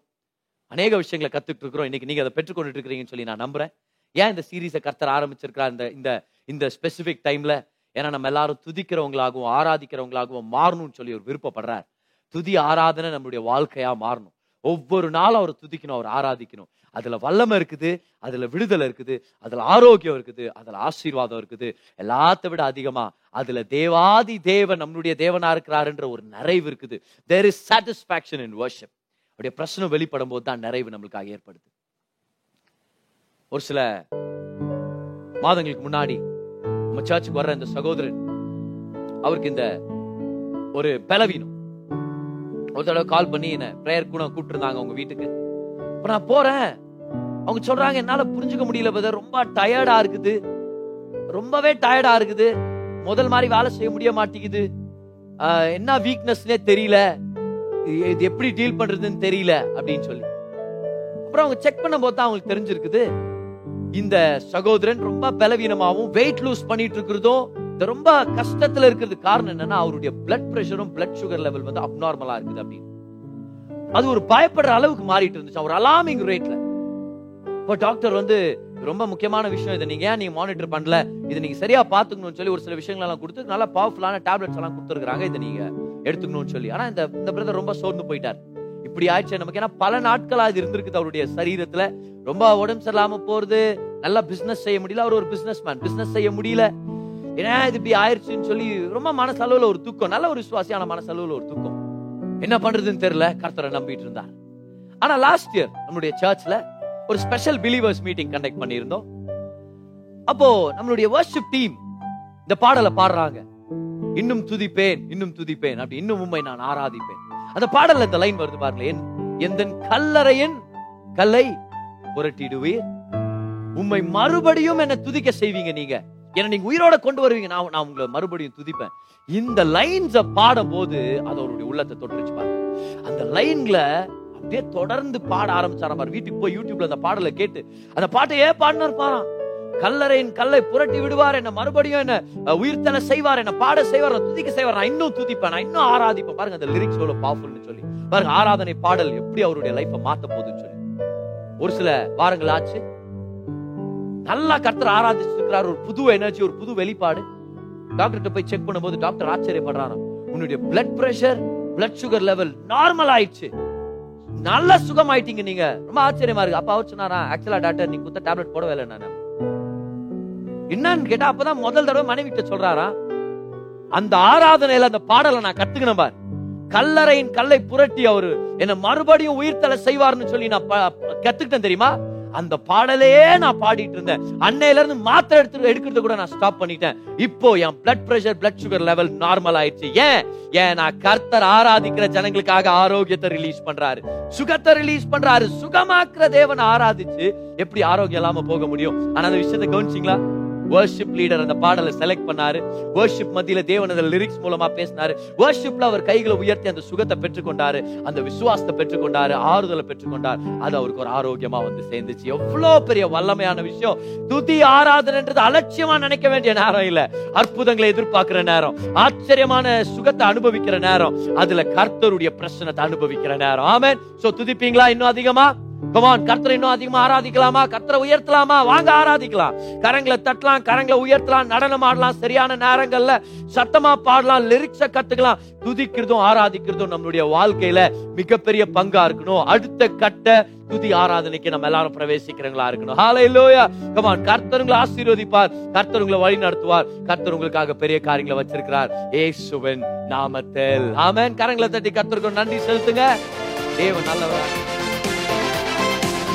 அநேக விஷயங்களை கத்துக்கிட்டு இருக்கிறோம் இன்னைக்கு நீங்க அதை பெற்றுக்கொண்டுட்டு இருக்கிறீங்கன்னு சொல்லி நான் நம்புறேன். ஏன் இந்த சீரீஸை கர்த்தர் ஆரம்பிச்சிருக்கிறார்? இந்த இந்த இந்த ஸ்பெசிபிக் டைம்ல ஏன்னா நம்ம எல்லாரும் துதிக்கிறவங்களாகவும் ஆராதிக்கிறவங்களாகவும் மாறணும்னு சொல்லி ஒரு விருப்பப்படுறார். துதி ஆராதனை நம்மளுடைய வாழ்க்கையா மாறணும். ஒவ்வொரு நாளும் அவரை துதிக்கணும் அவர் ஆராதிக்கணும். அதுல வல்லமை இருக்குது அதுல விடுதலை இருக்குது அதுல ஆரோக்கியம் இருக்குது அதுல ஆசீர்வாதம் இருக்குது. எல்லாத்த விட அதிகமா அதுல தேவாதி தேவன் நம்மளுடைய தேவனா இருக்கிறாருன்ற ஒரு நிறைவு இருக்குது. There is satisfaction in worship அப்படியே பிரச்சனை வெளிப்படும் போது தான் நிறைவு நம்மளுக்காக ஏற்படுது. ஒரு சில மாதங்களுக்கு முன்னாடி நம்ம சர்ச்சுக்கு வர்ற இந்த சகோதரன் அவருக்கு இந்த ஒரு பலவீனம். ஒரு தடவை கால் பண்ணி என்ன ப்ரேயர் கூட கூப்பிட்டுருந்தாங்க உங்க வீட்டுக்கு. இப்போ நான் போறேன். அவங்க சொல்றாங்க என்னால புரிஞ்சுக்க முடியல பதர் ரொம்ப டயர்டா இருக்குது. ரொம்பவே டயர்டா இருக்குது. முதல் மாதிரி வேலை செய்ய முடிய மாட்டேங்குது. என்ன வீக்னஸ்னே தெரியல. இது எப்படி டீல் பண்றதுன்னு தெரியல அப்படின்னு சொல்லி. அப்புறம் அவங்க செக் பண்ண போது தான் அவங்களுக்கு தெரிஞ்சிருக்குது. இந்த சகோதரன் ரொம்ப பலவீனமாகவும் வெயிட் லூஸ் பண்ணிட்டு இருக்கிறதும் இந்த ரொம்ப கஷ்டத்துல இருக்கிறது காரணம் என்னன்னா அவருடைய பிளட் பிரஷரும் பிளட் சுகர் லெவல் வந்து அப்நார்மலா இருக்குது அப்படின்னு. அது ஒரு பயப்படுற அளவுக்கு மாறிட்டு இருந்துச்சு. ஒரு அலாமிங் ரேட்ல இப்போ டாக்டர் வந்து ரொம்ப முக்கியமான விஷயம் இதை. நீங்க ஏன் நீங்க மானிட்டர் பண்ணல? இதை நீங்க சரியா பாத்துக்கணும்னு சொல்லி ஒரு சில விஷயங்கள் எல்லாம் கொடுத்து நல்லா பவர்ஃபுல்லான டேப்லெட்ஸ் எல்லாம் கொடுத்துருக்காங்க இதை நீங்க எடுத்துக்கணும்னு சொல்லி. ஆனா இந்த இந்த பிரதர் ரொம்ப சோர்ந்து போயிட்டார். இப்படி ஆயிடுச்சு. நமக்கு ஏன்னா பல நாட்களா அது இருந்திருக்குது அவருடைய சரீரத்துல. ரொம்ப உடம்பு சரியில்லாம போறது நல்லா பிசினஸ் செய்ய முடியல. அவர் ஒரு பிசினஸ் மேன் பிசினஸ் செய்ய முடியல. ஏன்னா இது இப்படி ஆயிடுச்சுன்னு சொல்லி ரொம்ப மனசளவுல ஒரு துக்கம் நல்ல ஒரு விசுவாசியான மனசளவுல ஒரு துக்கம். என்ன பண்றதுன்னு தெரியல கர்த்தரை நம்பிட்டு இருந்தார். ஆனா லாஸ்ட் இயர் நம்மளுடைய சர்ச்ல ஒரு ஸ்பெஷல் பிலீவர்ஸ் மீட்டிங் கண்டக்ட் பண்ணியிருந்தோம். அப்போ நம்மளுடைய வர்ஷிப் டீம் இந்த பாடலை பாடுறாங்க. இன்னும் துதிப்பேன் இன்னும் துதிப்பேன் அப்படி இன்னும் உண்மை நான் ஆராதிப்பேன். அந்த பாடல்ல இந்த லைன் வருது பாருங்களேன். எந்த கல்லறையின் கல்லை புரட்டிடுவீர். உண்மை மறுபடியும் என்ன துதிக்க செய்வீங்க நீங்க. என்னை நீங்க உயிரோட கொண்டு வருவீங்க. நான் நான் உங்களை மறுபடியும் துதிப்பேன். இந்த லைன்ஸ பாடும் போது அது அவருடைய உள்ளத்தை தொட்டுருச்சு பாருங்க. அந்த லைன்ல அப்படியே தொடர்ந்து பாட ஆரம்பிச்சாராம் பாரு. வீட்டுக்கு போய் யூடியூப்ல அந்த பாடலை கேட்டு அந்த பாட்டை ஏன் பாடினார் பாரு? கல்லறையின் கல்லை புரட்டி விடுவார் என்ன மறுபடியும் என்ன உயிர்த்தன செய்வார் என்ன பாட செய்வார் துதிக்க செய்வார். நான் இன்னும் துதிப்பேன் நான் இன்னும் ஆராதிப்பேன். பாருங்க அந்த லிரிக்ஸ் எவ்வளவு பவர்ஃபுல்னு சொல்லி. பாருங்க ஆராதனை பாடல் எப்படி அவருடைய லைஃப்பை மாத்த போகுதுன்னு சொல்லி. ஒரு சில வாரங்கள் ஆச்சு. நல்லா கர்த்தர் ஆராதிச்சிருக்கிறார். ஒரு புது எனர்ஜி ஒரு புது வெளிப்பாடு. டாக்டர்கிட்ட போய் செக் பண்ணும்போது டாக்டர் ஆச்சரியப்படுறாராம். உன்னுடைய blood pressure blood sugar level normal ஆயிடுச்சு. நல்ல சுகம் ஆயிட்டீங்க நீங்க. ரொம்ப ஆச்சரியமா இருக்கு. அப்ப அவர் சொன்னாரா ஆக்சுவலா டாக்டர் நீங்க குத்த டேப்லெட் போட வேலை நான் என்னன்னு கேட்டா அப்பதான் முதல் தடவை மனைவி கிட்ட சொல்றாரா அந்த ஆராதனையில அந்த பாடலை நான் கத்துக்கினேன் பார். கல்லறையின் கல்லை புரட்டி அவரு என்ன மறுபடியும் உயிர்த்தலை செய்வார்னு சொல்லி நான் கத்துக்கிட்டேன் தெரியுமா? அந்த பாடலையே நான் பாடிட்டு இருந்தேன். அன்னையில இருந்து மாத்திரை எடுத்து எடுக்கிறது கூட நான் ஸ்டாப் பண்ணிட்டேன். இப்போ என் blood pressure blood sugar level normal ஆயிடுச்சு. ஏன்? ஏன் நான் கர்த்தர் ஆராதிக்கிற ஜனங்களுக்காக ஆரோக்கியத்தை ரிலீஸ் பண்றாரு. சுகத்தை ரிலீஸ் பண்றாரு. சுகமாக்குற தேவன் ஆராதிச்சு எப்படி ஆரோக்கியம் இல்லாம போக முடியும்? ஆனா அந்த விஷயத்தை கவனிச்சிங்களா? வர்ஷிப் லீடர் அந்த பாடலை செலக்ட் பண்ணாரு. வர்ஷிப் மத்தியில தேவன் அந்த லிரிக்ஸ் மூலமா பேசினாரு. வர்ஷிப்ல அவர் கைகளை உயர்த்தி அந்த சுகத்தை பெற்றுக்கொண்டாரு. அந்த விசுவாசத்தை பெற்றுக்கொண்டாரு. ஆறுதலை பெற்றுக்கொண்டார். அது அவருக்கு ஒரு ஆரோக்கியமா வந்து சேர்ந்துச்சு. எவ்வளவு பெரிய வல்லமையான விஷயம். துதி ஆராதனைன்றது அலட்சியமா நினைக்க வேண்டிய நேரம் இல்ல. அற்புதங்களை எதிர்பார்க்கிற நேரம். ஆச்சரியமான சுகத்தை அனுபவிக்கிற நேரம். அதுல கர்த்தருடைய பிரச்சனத்தை அனுபவிக்கிற நேரம். ஆமென் சோ துதிப்பீங்களா இன்னும் அதிகமா? கமான் கர்த்தரை இன்னும் அதிகமா ஆராதிக்கலாமா? கர்த்தரை உயர்த்தலாமா? வாங்க ஆராதிக்கலாம். கரங்களை தட்டலாம் கரங்களை உயர்த்தலாம் நடனம் ஆடலாம் சரியான நேரங்கள்ல சத்தமா பாடலாம் லிரிக்ஸ கத்துக்கலாம். துதிக்கிறதும் ஆராதிக்கிறதும் நம்மளுடைய வாழ்க்கையில மிகப்பெரிய பங்கா இருக்கணும். அடுத்த கட்ட துதி ஆராதனைக்கு நம்ம எல்லாரும் பிரவேசிக்கிறவங்களா இருக்கணும். ஹalleluya கமான் கர்த்தர் உங்களை ஆசீர்வதிப்பார். கர்த்தர் உங்களை வழி நடத்துவார். கர்த்தர் உங்களுக்காக பெரிய காரியங்களை வச்சிருக்கிறார். ஏசுவன் நாமத்தில். ஆமேன் கரங்களை தட்டி கர்த்தருக்கு நன்றி செலுத்துங்க. தேவன் நல்லவர்.